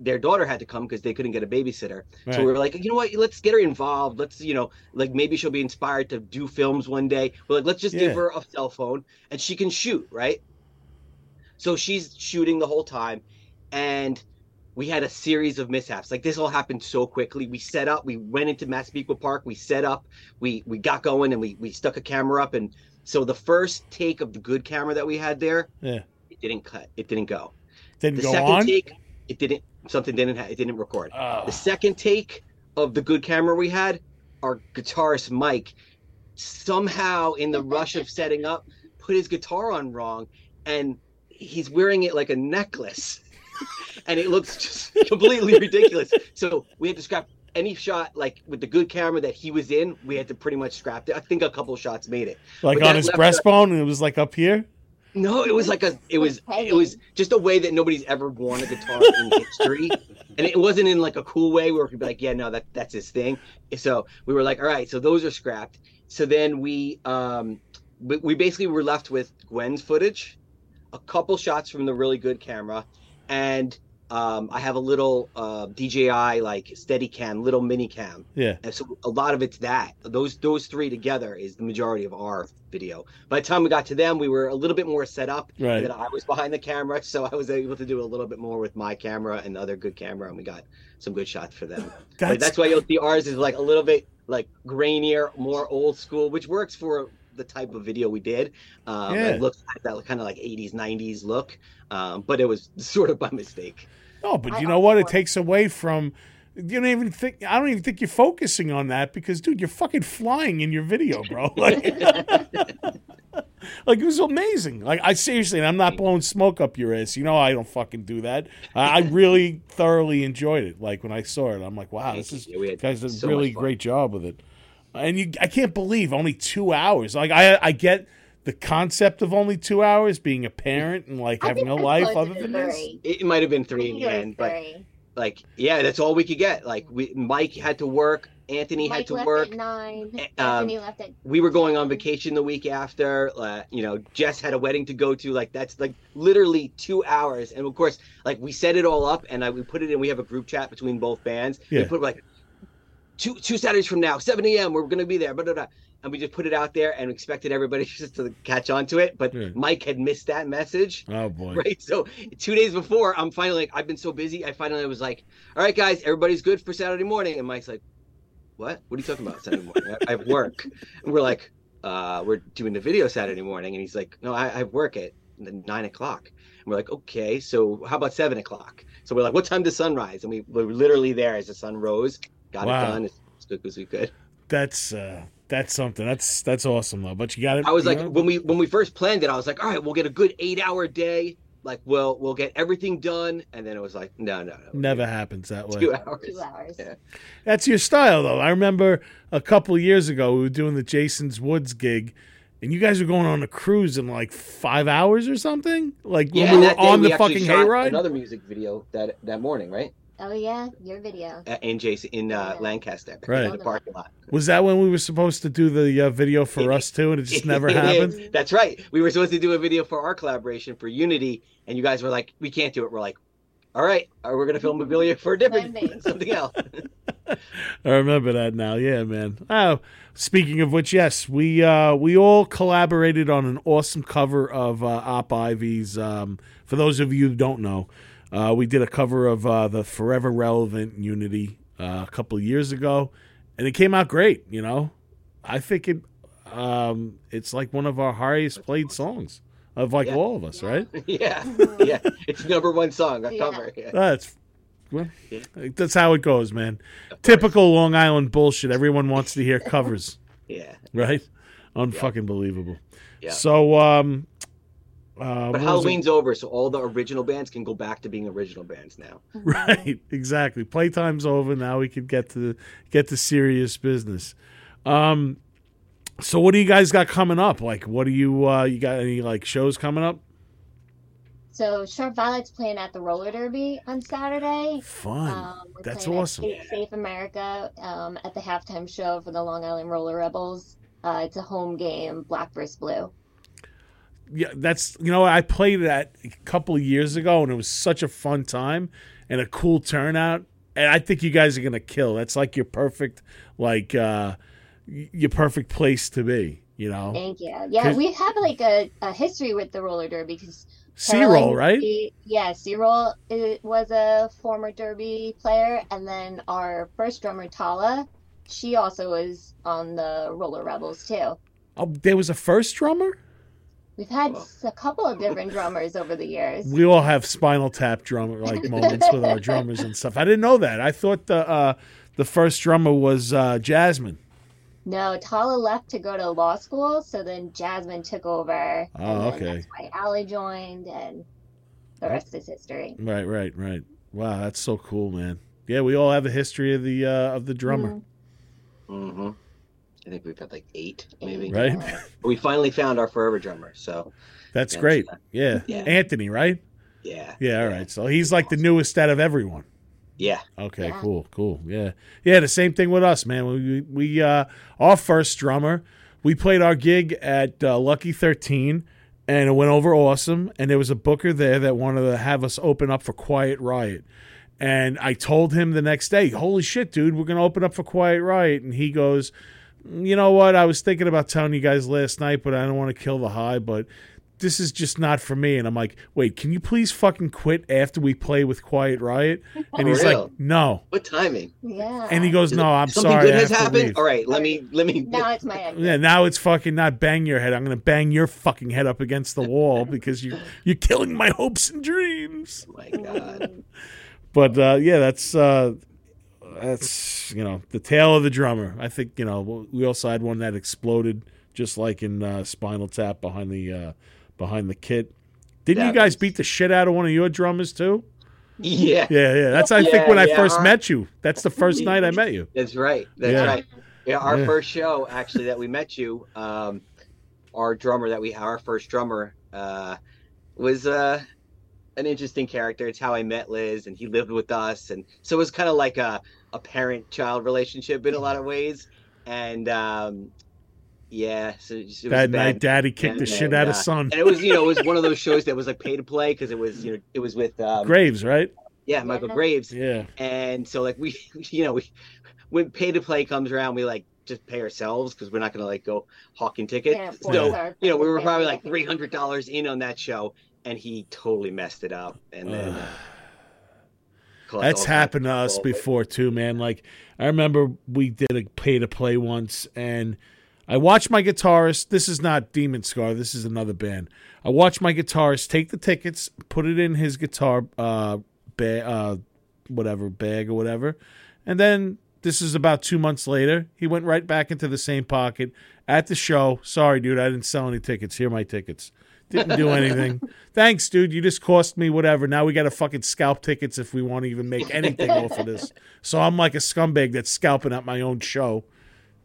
their daughter had to come because they couldn't get a babysitter. Right. So we were like, you know what? Let's get her involved. Let's, you know, like maybe she'll be inspired to do films one day. We're like, let's just Yeah. give her a cell phone and she can shoot, right? So she's shooting the whole time, and we had a series of mishaps. Like this all happened so quickly. We set up, we went into Massapequa Park, we set up, we we got going, and we we stuck a camera up, and so the first take of the good camera that we had there, Yeah. it didn't cut, it didn't go. Didn't The go second on. take, it didn't something didn't ha- it didn't record. Oh. The second take of the good camera we had, our guitarist Mike somehow in the rush of setting up put his guitar on wrong and he's wearing it like a necklace (laughs) and it looks just completely ridiculous so we had to scrap any shot like with the good camera that he was in we had to pretty much scrap it i think a couple shots made it Like But on his breastbone, and it was like up here. No, it was like a it was it was just a way that nobody's ever worn a guitar in history. (laughs) And it wasn't in like a cool way where we'd be like, yeah, no, that that's his thing. So we were like, all right, so those are scrapped. So then we um we, we basically were left with Gwen's footage, a couple shots from the really good camera, and um I have a little uh DJI like steady cam, little mini cam. Yeah. And so a lot of it's that. Those those three together is the majority of our video. By the time we got to them, we were a little bit more set up. Right. I was behind the camera, (laughs) so I was able to do a little bit more with my camera and the other good camera, and we got some good shots for them. (laughs) But That's, that's why you'll see ours is like a little bit like grainier, more old school, which works for the type of video we did. Um, Yeah. It looks like that kind of like 80s, 90s look, um, but it was (laughs) sort of by mistake. No, but I you know what? It takes away from. You don't even think. I don't even think you're focusing on that because, dude, you're fucking flying in your video, bro. (laughs) Like, (laughs) like it was amazing. Like, I seriously, and I'm not blowing smoke up your ass. You know, I don't fucking do that. I I really thoroughly enjoyed it. Like when I saw it, I'm like, wow, this is Yeah, guys did a really great job with it. And you, I can't believe only two hours. Like I, I get the concept of only two hours, being a parent and like I having a life other than this. three. It, it might have been three in the end, but three. like, yeah, that's all we could get. Like, we Mike had to work, Anthony had to left work. at nine. Eh, um, Anthony left at we were going on vacation the week after uh, you know jess had a wedding to go to like that's like literally two hours and of course like we set it all up and I, we put it in we have a group chat between both bands Yeah. we put like two two saturdays from now 7 a.m we're gonna be there blah, blah, blah. And we just put it out there and expected everybody (laughs) just to catch on to it but Yeah. mike had missed that message. Oh boy. right? So two days before i'm finally like i've been so busy i finally was like all right guys everybody's good for saturday morning. And mike's like what? What are you talking about saturday morning? I, I have work. And we're like uh we're doing the video saturday morning. And he's like no i, I have work at nine o'clock. And we're like okay so how about seven o'clock? So we're like what time does sunrise? And we were literally there as the sun rose. Got Wow. it done as quick as we could. That's uh that's something. That's that's awesome though. But you got it. I was like, know? when we when we first planned it, I was like, all right, we'll get a good eight hour day. Like, we'll we'll get everything done, and then it was like, no, no, no, never happens that way. two hours. two hours. Yeah. That's your style though. I remember a couple years ago we were doing the Jason's Woods gig. And you guys were going on a cruise in like five hours or something, like when Yeah, we were on we the fucking hayride. Another music video that that morning, right? Oh yeah, your video. Uh, in Jason in uh, Yeah. Lancaster, Right. in the parking lot. Was that when we were supposed to do the uh, video for us too, and it just never (laughs) happened? That's right. We were supposed to do a video for our collaboration for Unity, and you guys were like, we can't do it. We're like, all right, uh, we're gonna film a video for a different (laughs) something else. (laughs) I remember that now. Yeah, man. Oh, speaking of which, yes, we uh, we all collaborated on an awesome cover of uh, Op Ivy's. Um, for those of you who don't know, uh, we did a cover of uh, the Forever Relevant Unity uh, a couple of years ago, and it came out great. You know, I think it um, it's like one of our highest played songs of like Yeah. all of us, right? (laughs) yeah, yeah. It's number one song, our Yeah. cover. Yeah. That's well, Yeah. that's how it goes, man. Typical Long Island bullshit. Everyone wants to hear covers. yeah. right? Unfucking believable. Yeah. So, um, uh, But was it? Halloween's over, so all the original bands can go back to being original bands now. (laughs) (laughs) right? Exactly. Playtime's over. Now we can get to get to serious business. Um, so what do you guys got coming up? Like, what do you uh, you got any like shows coming up? So Sharp Violet's playing at the roller derby on Saturday. Fun. Um, That's playing at awesome. Safe, Safe America um, at the halftime show for the Long Island Roller Rebels. Uh, it's a home game, black versus blue. Yeah, that's you know I played that a couple of years ago, and it was such a fun time and a cool turnout. And I think you guys are gonna kill. That's like your perfect, like uh, your perfect place to be. You know, Thank you. Yeah, we have like a, a history with the roller derby because C roll, right? Yeah, C roll was a former derby player, and then our first drummer Tala, she also was on the Roller Rebels too. Oh, there was a first drummer. We've had Wow. s- a couple of different (laughs) drummers over the years. We all have Spinal Tap drummer like moments with our drummers and stuff. I didn't know that. I thought the uh, the first drummer was uh, Jasmine. No, Tala left to go to law school, so then Jasmine took over. Oh, and then okay. That's why Allie joined, and the rest is history. Right, right, right. Wow, that's so cool, man. Yeah, we all have a history of the uh, of the drummer, Mhm. hmm I think we've had like eight, maybe. right? (laughs) We finally found our forever drummer. So That's Yeah. great. Yeah. Yeah. Anthony, right? yeah. Yeah, all right. So he's like the newest out of everyone. Yeah. Okay, Yeah. cool, cool. Yeah, yeah. The same thing with us, man. We we uh, our first drummer, we played our gig at uh, Lucky Thirteen, and it went over awesome. And there was a booker there that wanted to have us open up for Quiet Riot. And I told him the next day, "Holy shit, dude, we're gonna open up for Quiet Riot." And he goes, "You know what? I was thinking about telling you guys last night, but I don't want to kill the high, but." This is just not for me. And I'm like, wait, can you please fucking quit after we play with Quiet Riot? (laughs) And he's real? like, no. What timing? Yeah. And he goes, "No, I'm Something sorry, good has happened. leave." All right, let me let me. now it's my exit. Yeah, now it's fucking not bang your head. I'm gonna bang your fucking head up against the wall (laughs) because you you're killing my hopes and dreams. Oh my God. (laughs) But uh, yeah, that's uh, that's you know the tale of the drummer. I think you know we also had one that exploded just like in uh, Spinal Tap behind the uh, behind the kit. Didn't you guys was- beat the shit out of one of your drummers too? Yeah, Yeah, yeah. That's I Yeah, think when I first our- met you. That's the first night I met you. that's right. That's Yeah. right. Yeah, our Yeah. first show actually that we met you, um, our drummer that we our first drummer uh, was uh, an interesting character. It's how I met Liz, and he lived with us, and so it was kind of like a a parent child relationship in a lot of ways. And um, yeah, so it just- was That bad. night, Daddy kicked the and, shit out of uh, son. and it was you know it was one of those shows that was like pay to play because it was you know it was with um, Graves, right? yeah Michael Yeah. Graves Yeah. and so like we (laughs) you know we when pay to play comes around we like just pay ourselves because we're not gonna like go hawking tickets Can't so our you know we were probably like three hundred dollars in on that show and he totally messed it up and then uh, caused That's happened to us before too, man. Like I remember we did a pay to play once, and I watched my guitarist. This is not Demon Scar. This is another band. I watched my guitarist take the tickets, put it in his guitar uh, ba- uh whatever bag or whatever, and then this is about two months later. He went right back into the same pocket at the show. Sorry, dude, I didn't sell any tickets. Here are my tickets. Didn't do anything. (laughs) Thanks, dude. You just cost me whatever. Now we got to fucking scalp tickets if we want to even make anything off of this. So I'm like a scumbag that's scalping at my own show,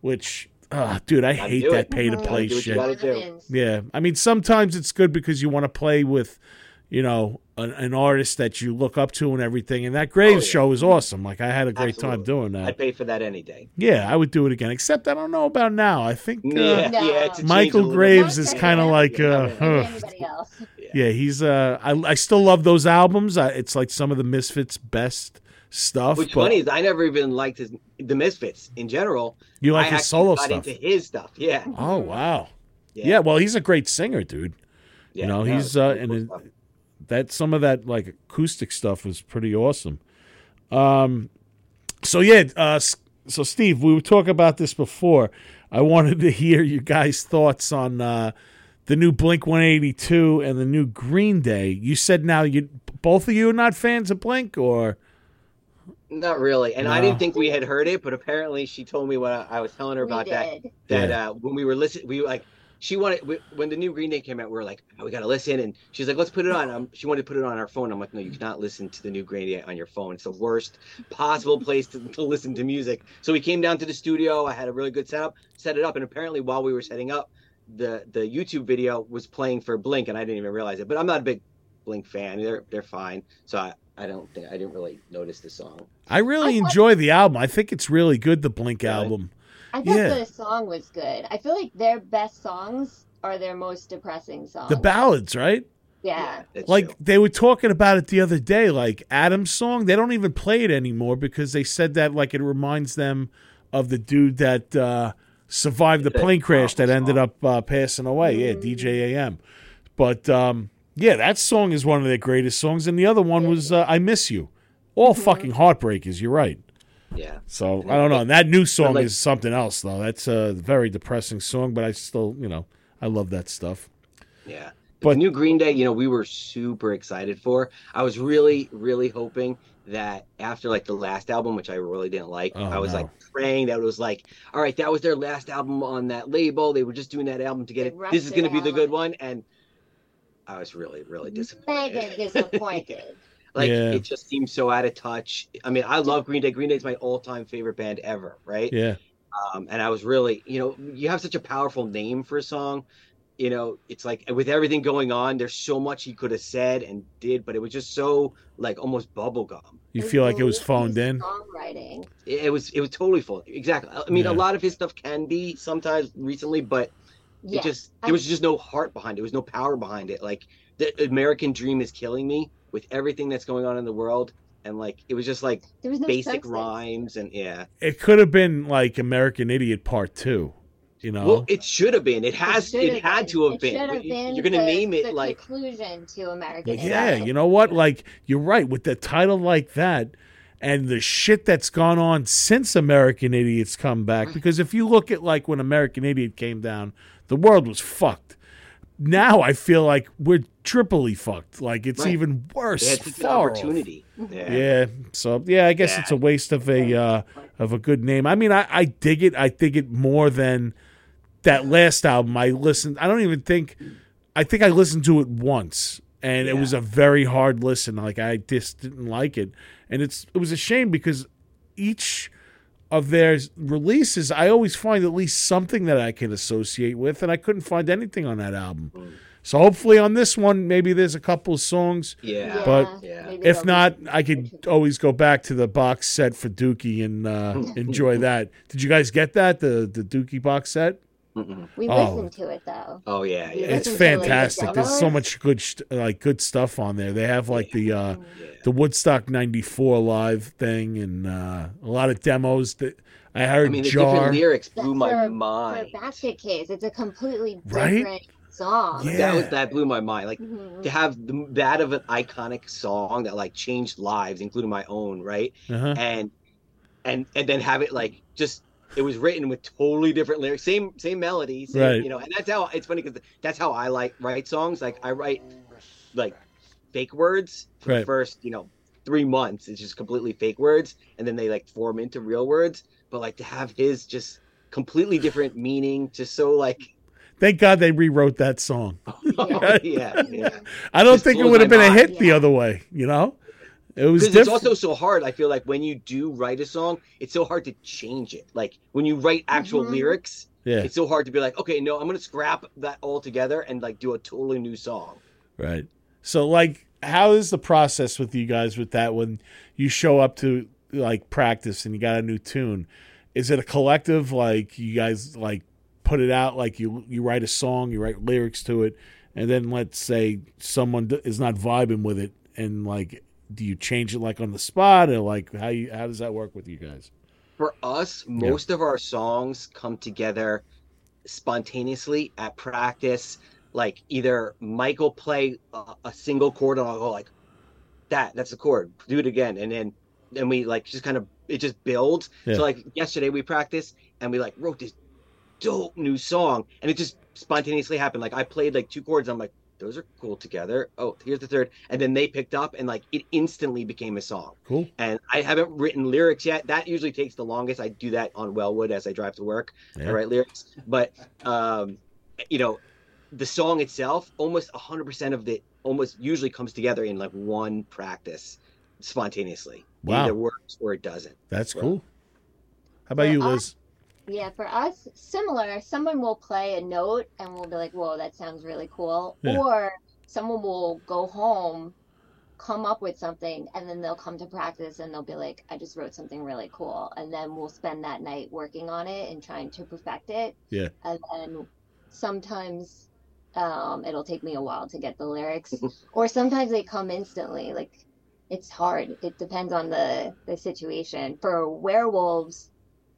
which, uh, dude, I Gotta hate that pay to play Gotta do what you shit. gotta do. Happens. Yeah, I mean sometimes it's good because you want to play with, you know, an, an artist that you look up to and everything. And that Graves Oh, yeah. show is awesome. Like I had a great time doing that. I'd pay for that any day Yeah, I would do it again. Except I don't know about now. I think uh, yeah No. yeah it's a change Michael Graves is kind of like, him. uh, Not anybody else. (laughs) yeah, he's. Uh, I I still love those albums. I, it's like some of the Misfits' best stuff. What's but funny is I never even liked his the Misfits in general. you like I his solo got stuff. into his stuff. Yeah. Oh wow. Yeah. well, he's a great singer, dude. yeah. know, no, he's, uh, cool and stuff. That some of that like acoustic stuff was pretty awesome. Um, so yeah, uh, so Steve, we were talking about this before. I wanted to hear you guys' thoughts on uh, the new Blink One Eighty Two and the new Green Day. You said now you both of you are not fans of Blink, or Not really, and I didn't think we had heard it, but apparently she told me when I, I was telling her We about that did. that Yeah. uh, when we were listening, we were like she wanted when the new Green Day came out, we were like, oh, we gotta listen, and she's like, let's put it on. Um, she wanted to put it on our phone. I'm like, no, you cannot listen to the new Green Day on your phone. It's the worst possible place to, to listen to music. So we came down to the studio. I had a really good setup, set it up, and apparently while we were setting up, the the YouTube video was playing for Blink, and I didn't even realize it. But I'm not a big Blink fan. They're they're fine. So I, I don't think I didn't really notice the song. I really I like- enjoy the album. I think it's really good. The Blink Really? album. I thought Yeah. the song was good. I feel like their best songs are their most depressing songs. The ballads, right? Yeah. that's like true. they were talking about it the other day like adam's song they don't even play it anymore because they said that like it reminds them of the dude that uh survived the plane crash that ended up uh, passing away yeah dj am but um yeah that song is one of their greatest songs and the other one was uh, i miss you all fucking heartbreakers you're right yeah. so i don't know and that new song like- is something else though that's a very depressing song but i still you know i love that stuff Yeah. But- the new Green Day, you know, we were super excited for. I was really, really hoping that after like the last album, which I really didn't like, Oh, I was no. like praying that it was like, all right, that was their last album on that label. They were just doing that album to get They it. This is going to be the good one, and I was really, really disappointed. Mega disappointed. (laughs) Like Yeah. it just seems so out of touch. I mean, I love Green Day. Green Day is my all-time favorite band ever, right? Yeah. Um, and I was really, you know, you have such a powerful name for a song. You know, it's like with everything going on, there's so much he could have said and did, but it was just so like almost bubblegum. You feel like it was phoned in? Songwriting. It, it was, it was totally full. Exactly. I mean, Yeah. a lot of his stuff can be sometimes recently, but Yeah. it just there was just no heart behind it. There was no power behind it. Like the American dream is killing me with everything that's going on in the world, and like it was just like there was no basic substance. rhymes and yeah. It could have been like American Idiot Part Two. You know? Well, it should have been. It has. should It, had to have It been. should have But you- been You're gonna the- name it the like conclusion to American. yeah, Idiot. you know what? Like you're right with the title like that and the shit that's gone on since American Idiots come back. Mm. Because if you look at like when American Idiot came down, the world was fucked. Now I feel like we're triply fucked. Like it's Right. even worse. had such an opportunity. Yeah. Yeah. So yeah, I guess Yeah. it's a waste of a uh, of a good name. I mean, I, I dig it. I dig it more than that last album. I listened. I don't even think. I think I listened to it once, and it was a very hard listen. Like I just didn't like it, and it's it was a shame because each of their releases, I always find at least something that I can associate with, and I couldn't find anything on that album. So hopefully on this one, maybe there's a couple of songs Yeah. But Yeah. if not, I could always go back to the box set for Dookie and uh, (laughs) enjoy that. Did you guys get that the the Dookie box set? Mm-mm. We Oh. listened to it though. Oh yeah. Yeah. It's listened to, fantastic. There's so much good sh- like good stuff on there. They have like the uh, yeah. the Woodstock '94 live thing and uh, a lot of demos that I heard. I mean, the Jar, different lyrics That's blew my for- mind. For Basket Case, it's a completely Right? different song. Yeah. That was that blew my mind. Like Mhm. to have the, that of an iconic song that like changed lives, including my own, right? uh-huh. And and and then have it like just it was written with totally different lyrics, same same melody, same, Right. you know. And that's how it's funny because that's how I like write songs. Like I write like fake words for Right. the first you know three months. It's just completely fake words, and then they like form into real words. But like to have his just completely different (sighs) meaning, just so like Thank God they rewrote that song. (laughs) Oh, yeah. yeah, yeah. (laughs) I don't Just think it would have been a mind. hit the other way. You know, it was because it's also so hard. I feel like when you do write a song, it's so hard to change it. Like when you write actual Mhm. lyrics, yeah, it's so hard to be like, okay, no, I'm gonna scrap that all together and like do a totally new song. Right. So, like, how is the process with you guys with that when you show up to like practice and you got a new tune? Is it a collective? Like, you guys like put it out, like you you write a song, you write lyrics to it, and then let's say someone is not vibing with it, and like, do you change it like on the spot, or like how you how does that work with you guys? For us, most of our songs come together spontaneously at practice. Like either Michael play a, a single chord and I'll go like, that that's a chord. Do it again, and then and we like just kind of it just builds. Yeah. So like yesterday we practiced and we like wrote this dope new song and it just spontaneously happened. Like I played like two chords. I'm like, those are cool together. Oh, here's the third, and then they picked up and like it instantly became a song. Cool. And I haven't written lyrics yet. That usually takes the longest. I do that on Wellwood as I drive to work. Yeah. I write lyrics, but um, you know, the song itself, almost 100% of it, almost usually comes together in like one practice, spontaneously. It Wow. either works or it doesn't. That's Right. cool. How about you, Well, I- Liz? Yeah, for us, similar. Someone will play a note and we'll be like, whoa, that sounds really cool. Yeah. Or someone will go home, come up with something, and then they'll come to practice and they'll be like, I just wrote something really cool. And then we'll spend that night working on it and trying to perfect it. Yeah. And then sometimes um, it'll take me a while to get the lyrics, (laughs) or sometimes they come instantly. Like, it's hard. It depends on the, the situation. For werewolves,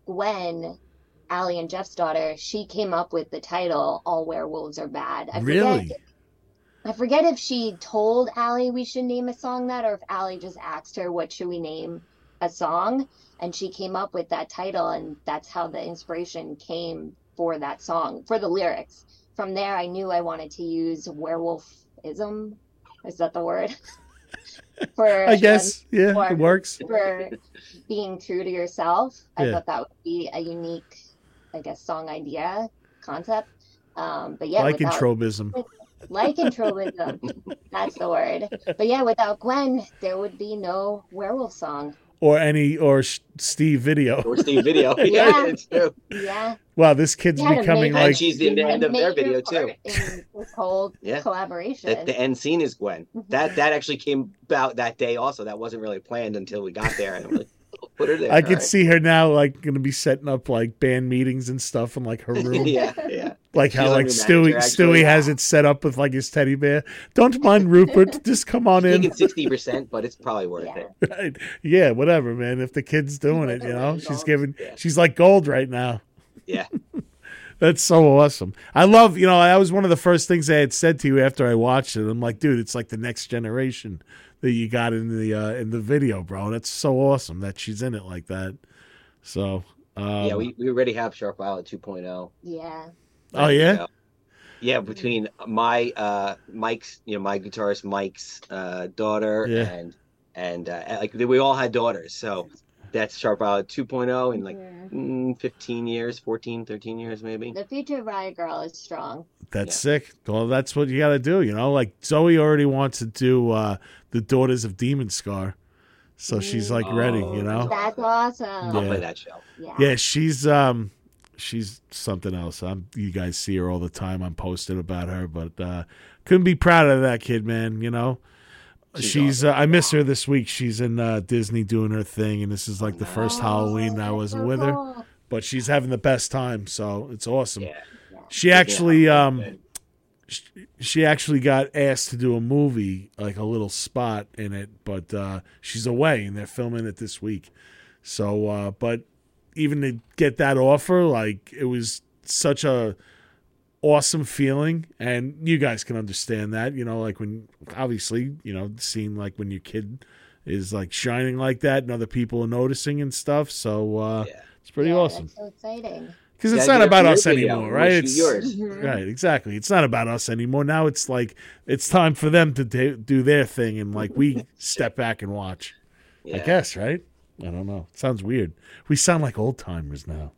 Gwen Allie and Jeff's daughter, she came up with the title "All Werewolves Are Bad." I Really? Forget, I forget if she told Allie we should name a song that, or if Allie just asked her what should we name a song, and she came up with that title, and that's how the inspiration came for that song, for the lyrics. from there, I knew I wanted to use werewolfism. Is that the word? (laughs) For I guess yeah, it works. for being true to yourself. I Yeah. thought that would be a unique, I guess, song idea concept. Um, but yeah, without, Lycanthropism. lycanthropism. (laughs) That's the word. But yeah, without Gwen, there would be no werewolf song. or any or Steve video. Or Steve video. (laughs) yeah, Yeah. it's true. Yeah, Wow, this kid's He a becoming major- And like she's the end of their video too. part In this whole (laughs) Yeah. collaboration. That the end scene is Gwen. That that actually came about that day. Also, that wasn't really planned until we got there, and I'm like, "Oh, put her there. I could alright." see her now, like, going to be setting up like band meetings and stuff in like her (laughs) room, yeah, yeah. like She's how like new Stewie manager, actually. Stewie has it set up with like his teddy bear. Don't mind Rupert, (laughs) just come on in. Sixty percent, but it's probably worth Yeah. it. (laughs) Right. Yeah, whatever, man. If the kid's doing it, you know, she's giving, Yeah. she's like gold right now. Yeah. That's so awesome. I love, you know, that was one of the first things I had said to you after I watched it. I'm like, dude, it's like the next generation that you got in the uh, in the video, bro. That's so awesome that she's in it like that. So, um, yeah, we, we already have Sharp Violet 2.0. yeah. Oh yeah, Yeah, between my uh Mike's, you know, my guitarist Mike's uh daughter Yeah. and and uh, like we all had daughters. So that's Sharp Violet 2.0 in like Yeah. mm, 15 years, 14, 13 years maybe. The future Riot Girl is strong. that's Yeah. sick. Well, that's what you got to do. You know, like Zoe already wants to do uh, the Daughters of Demon Scar, so she's like ready. You know, That's awesome. I'll Yeah. play that show. Yeah. Yeah, she's um she's something else. I'm you guys see her all the time. I'm posting about her, but uh couldn't be proud of that kid, man, you know. She's, She's uh, I miss her this week. She's in uh Disney doing her thing and this is like the first Oh, Halloween I wasn't so with her, but she's having the best time, so it's awesome. Yeah. She actually Yeah. um sh- she actually got asked to do a movie, like a little spot in it, but uh, she's away and they're filming it this week. So, uh, but even to get that offer, like it was such a awesome feeling, and you guys can understand that. You know, like when obviously, you know, seeing like when your kid is like shining like that, and other people are noticing and stuff. So uh, Yeah. it's pretty Yeah, awesome That's so exciting. Because it's not about us anymore, We'll right? It's yours. Mhm. Right, exactly. It's not about us anymore. Now it's like it's time for them to do, do their thing, and like we (laughs) step back and watch. I guess, right? I don't know. It sounds weird. We sound like old timers now.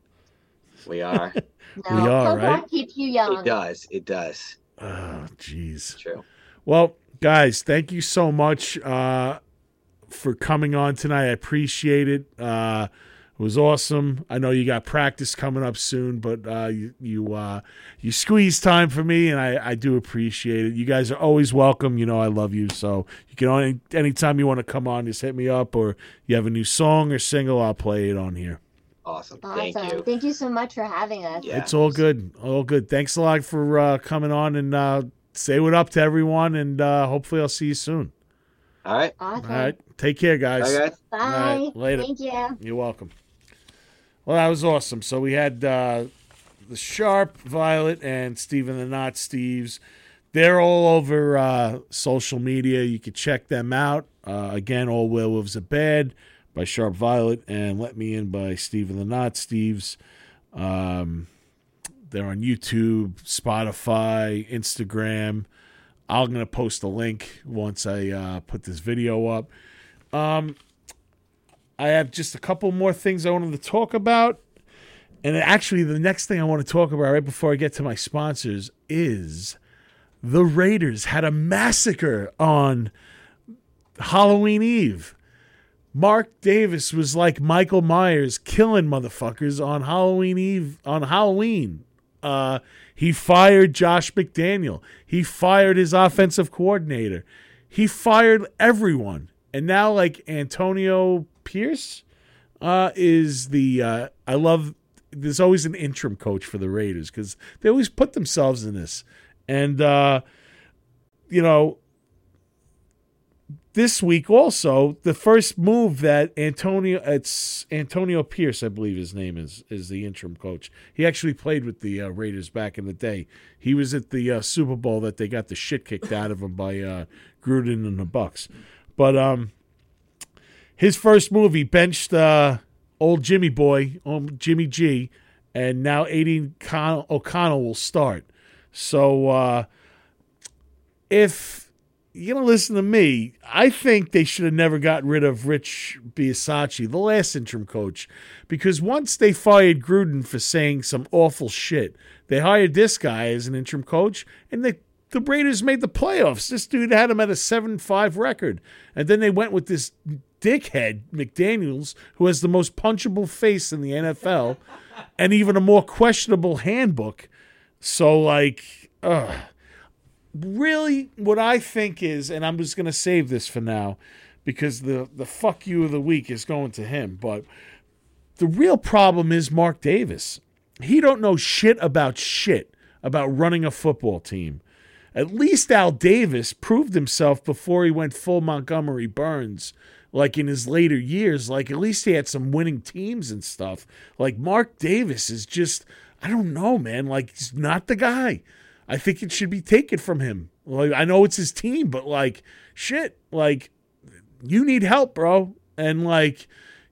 we are. (laughs) No, We are, right? keeps you young. it does. It does. Oh, jeez. True. Well, guys, thank you so much uh, for coming on tonight. I appreciate it. Uh, it was awesome. I know you got practice coming up soon, but uh, you you uh, you squeeze time for me, and I, I do appreciate it. You guys are always welcome. You know I love you, so you can any anytime you want to come on, just hit me up, or you have a new song or single, I'll play it on here. Awesome. Awesome. Thank you. so much for having us. Yeah. It's all good, all good. Thanks a lot for uh, coming on, and uh, say what up to everyone, and uh, hopefully I'll see you soon. All right. Awesome. All right, take care, guys. Bye, guys. Bye. right, later. Thank you. You're welcome. Well, that was awesome. So we had uh, the Sharp, Violet, and Steve and the Not Steves. They're all over uh, social media. You can check them out. Uh, again, All Werewolves Are Bad by Sharp Violet and Let Me In by Steve and the Not Steves. Um, they're on YouTube, Spotify, Instagram. I'm going to post a link once I uh, put this video up. Um, I have just a couple more things I wanted to talk about. And actually, the next thing I want to talk about right before I get to my sponsors is the Raiders had a massacre on Halloween Eve. Mark Davis was like Michael Myers killing motherfuckers on Halloween Eve on Halloween. Uh, he fired Josh McDaniel. He fired his offensive coordinator. He fired everyone. And now like Antonio Pierce uh, is the uh, I love there's always an interim coach for the Raiders because they always put themselves in this. And uh, you know, this week also the first move that Antonio it's Antonio Pierce I believe his name is is the interim coach. He actually played with the uh, Raiders back in the day. He was at the uh, Super Bowl that they got the shit kicked out of him by uh, Gruden and the Bucs. But um his first movie he benched uh, old Jimmy boy, old Jimmy G, and now Aidan Con- O'Connell will start. So uh, if you're gonna listen to me, I think they should have never gotten rid of Rich Bisaccia, the last interim coach, because once they fired Gruden for saying some awful shit, they hired this guy as an interim coach, and they the Raiders made the playoffs. This dude had them at a 7 5 record. And then they went with this dickhead, McDaniels, who has the most punchable face in the NFL (laughs) and even a more questionable handbook. So, like, ugh. really, what I think is, and I'm just going to save this for now because the, the fuck you of the week is going to him, but the real problem is Mark Davis. He don't know shit about shit about running a football team. At least Al Davis proved himself before he went full Montgomery Burns. Like in his later years, like at least he had some winning teams and stuff. Like Mark Davis is just, I don't know, man. Like he's not the guy. I think it should be taken from him. Like I know it's his team, but like shit, like you need help, bro. And like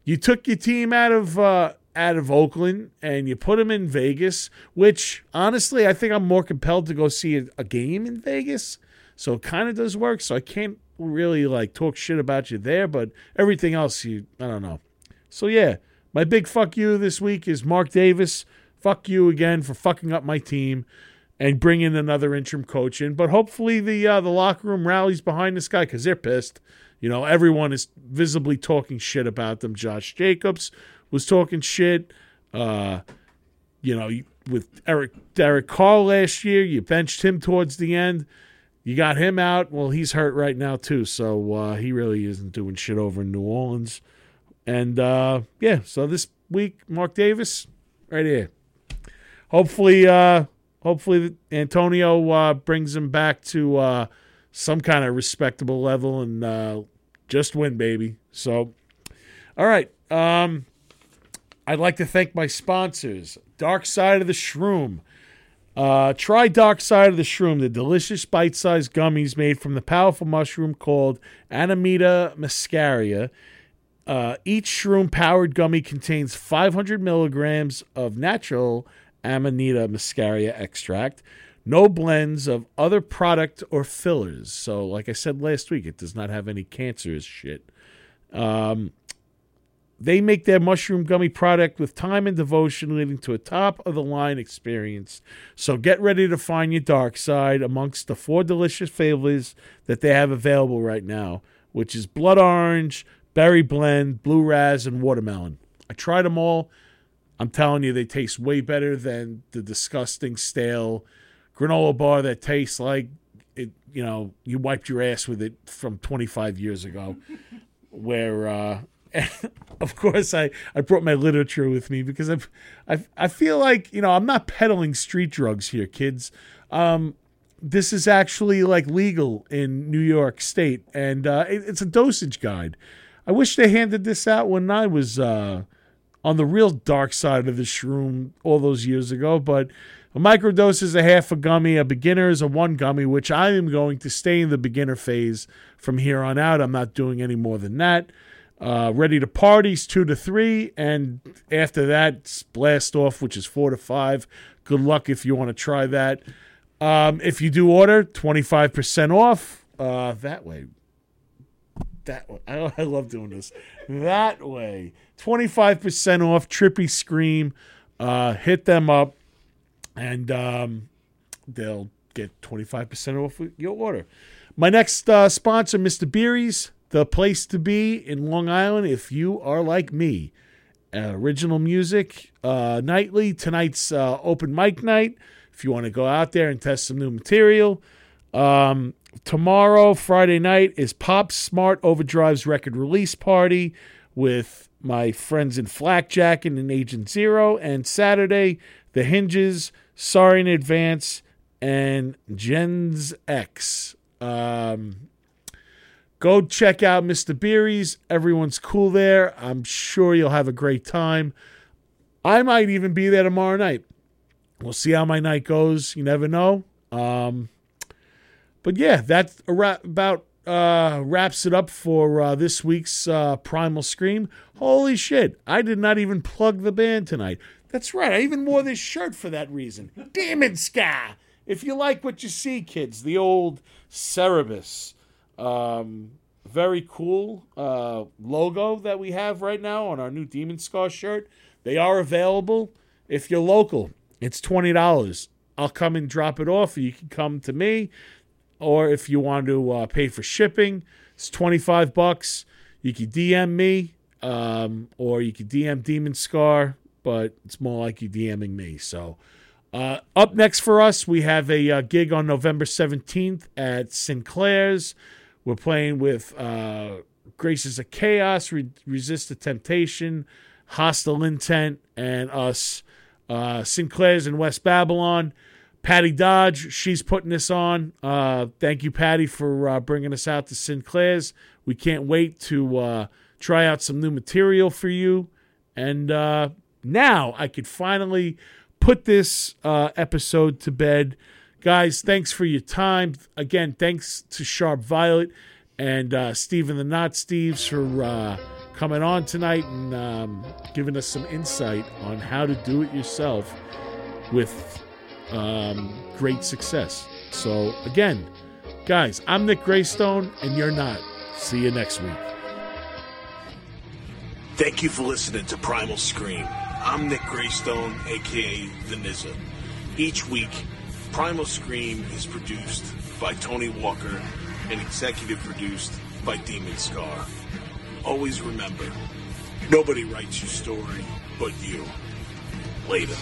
you took your team out of uh out of Oakland and you put him in Vegas, which honestly, I think I'm more compelled to go see a, a game in Vegas. So it kind of does work. So I can't really like talk shit about you there, but everything else, you, I don't know. So yeah, my big fuck you this week is Mark Davis. Fuck you again for fucking up my team and bringing another interim coach in. But hopefully the uh, the locker room rallies behind this guy because they're pissed. You know, everyone is visibly talking shit about them. Josh Jacobs was talking shit. Uh, you know, with Eric Derek Carr last year, you benched him towards the end. You got him out. Well, he's hurt right now too, so uh, he really isn't doing shit over in New Orleans. And uh, yeah, so this week, Mark Davis, right here. Hopefully, uh, hopefully Antonio uh, brings him back to uh, some kind of respectable level and uh, just win, baby. So, all right. Um, I'd like to thank my sponsors, Dark Side of the Shroom. Uh, try Dark Side of the Shroom, the delicious bite sized gummies made from the powerful mushroom called Amanita muscaria. Uh, each shroom powered gummy contains 500 milligrams of natural Amanita muscaria extract, no blends of other product or fillers. So, like I said last week, it does not have any cancerous shit. Um, they make their mushroom gummy product with time and devotion, leading to a top of the line experience. So get ready to find your dark side amongst the four delicious flavors that they have available right now, which is blood orange, berry blend, blue raz, and watermelon. I tried them all. I'm telling you, they taste way better than the disgusting stale granola bar that tastes like it. You know, you wiped your ass with it from 25 years ago, (laughs) where. uh (laughs) of course I, I brought my literature with me because I've, i I feel like you know I'm not peddling street drugs here kids. Um, this is actually like legal in New York State and uh, it, it's a dosage guide. I wish they handed this out when I was uh, on the real dark side of the shroom all those years ago but a microdose is a half a gummy a beginner is a one gummy which I am going to stay in the beginner phase from here on out. I'm not doing any more than that uh, ready to parties two to three, and after that, blast off, which is four to five. Good luck if you want to try that. Um, if you do order, twenty five percent off. Uh, that way, that way. (laughs) I, I love doing this. That way, twenty five percent off. Trippy Scream. Uh, hit them up, and um, they'll get twenty five percent off your order. My next uh, sponsor, Mr. Beery's the place to be in Long Island if you are like me. Uh, original music uh, nightly. Tonight's uh, open mic night. If you want to go out there and test some new material. Um, tomorrow, Friday night, is Pop Smart Overdrive's record release party with my friends in Flakjack and Agent Zero. And Saturday, The Hinges, Sorry in Advance, and Gens X. Um, Go check out Mr. Beery's. Everyone's cool there. I'm sure you'll have a great time. I might even be there tomorrow night. We'll see how my night goes. You never know. Um, but yeah, that about uh, wraps it up for uh, this week's uh, Primal Scream. Holy shit, I did not even plug the band tonight. That's right, I even wore this shirt for that reason. Demon Scar! if you like what you see, kids, the old Cerberus, um, very cool uh, logo that we have right now on our new Demon Scar shirt. They are available if you're local. It's twenty dollars. I'll come and drop it off. You can come to me, or if you want to uh, pay for shipping, it's twenty five bucks. You can DM me, um, or you can DM Demon Scar, but it's more like you DMing me. So. Uh, up next for us, we have a uh, gig on November 17th at Sinclair's. We're playing with uh, Graces of Chaos, Re- Resist the Temptation, Hostile Intent, and us. Uh, Sinclair's in West Babylon. Patty Dodge, she's putting this on. Uh, thank you, Patty, for uh, bringing us out to Sinclair's. We can't wait to uh, try out some new material for you. And uh, now I could finally put this uh, episode to bed. Guys, thanks for your time. Again, thanks to Sharp Violet and uh, Steve and the Not Steves for uh, coming on tonight and um, giving us some insight on how to do it yourself with um, great success. So, again, guys, I'm Nick Greystone, and you're not. See you next week. Thank you for listening to Primal Scream. I'm Nick Greystone, aka The Nizza. Each week, Primal Scream is produced by Tony Walker and executive produced by Demon Scar. Always remember, nobody writes your story but you. Later.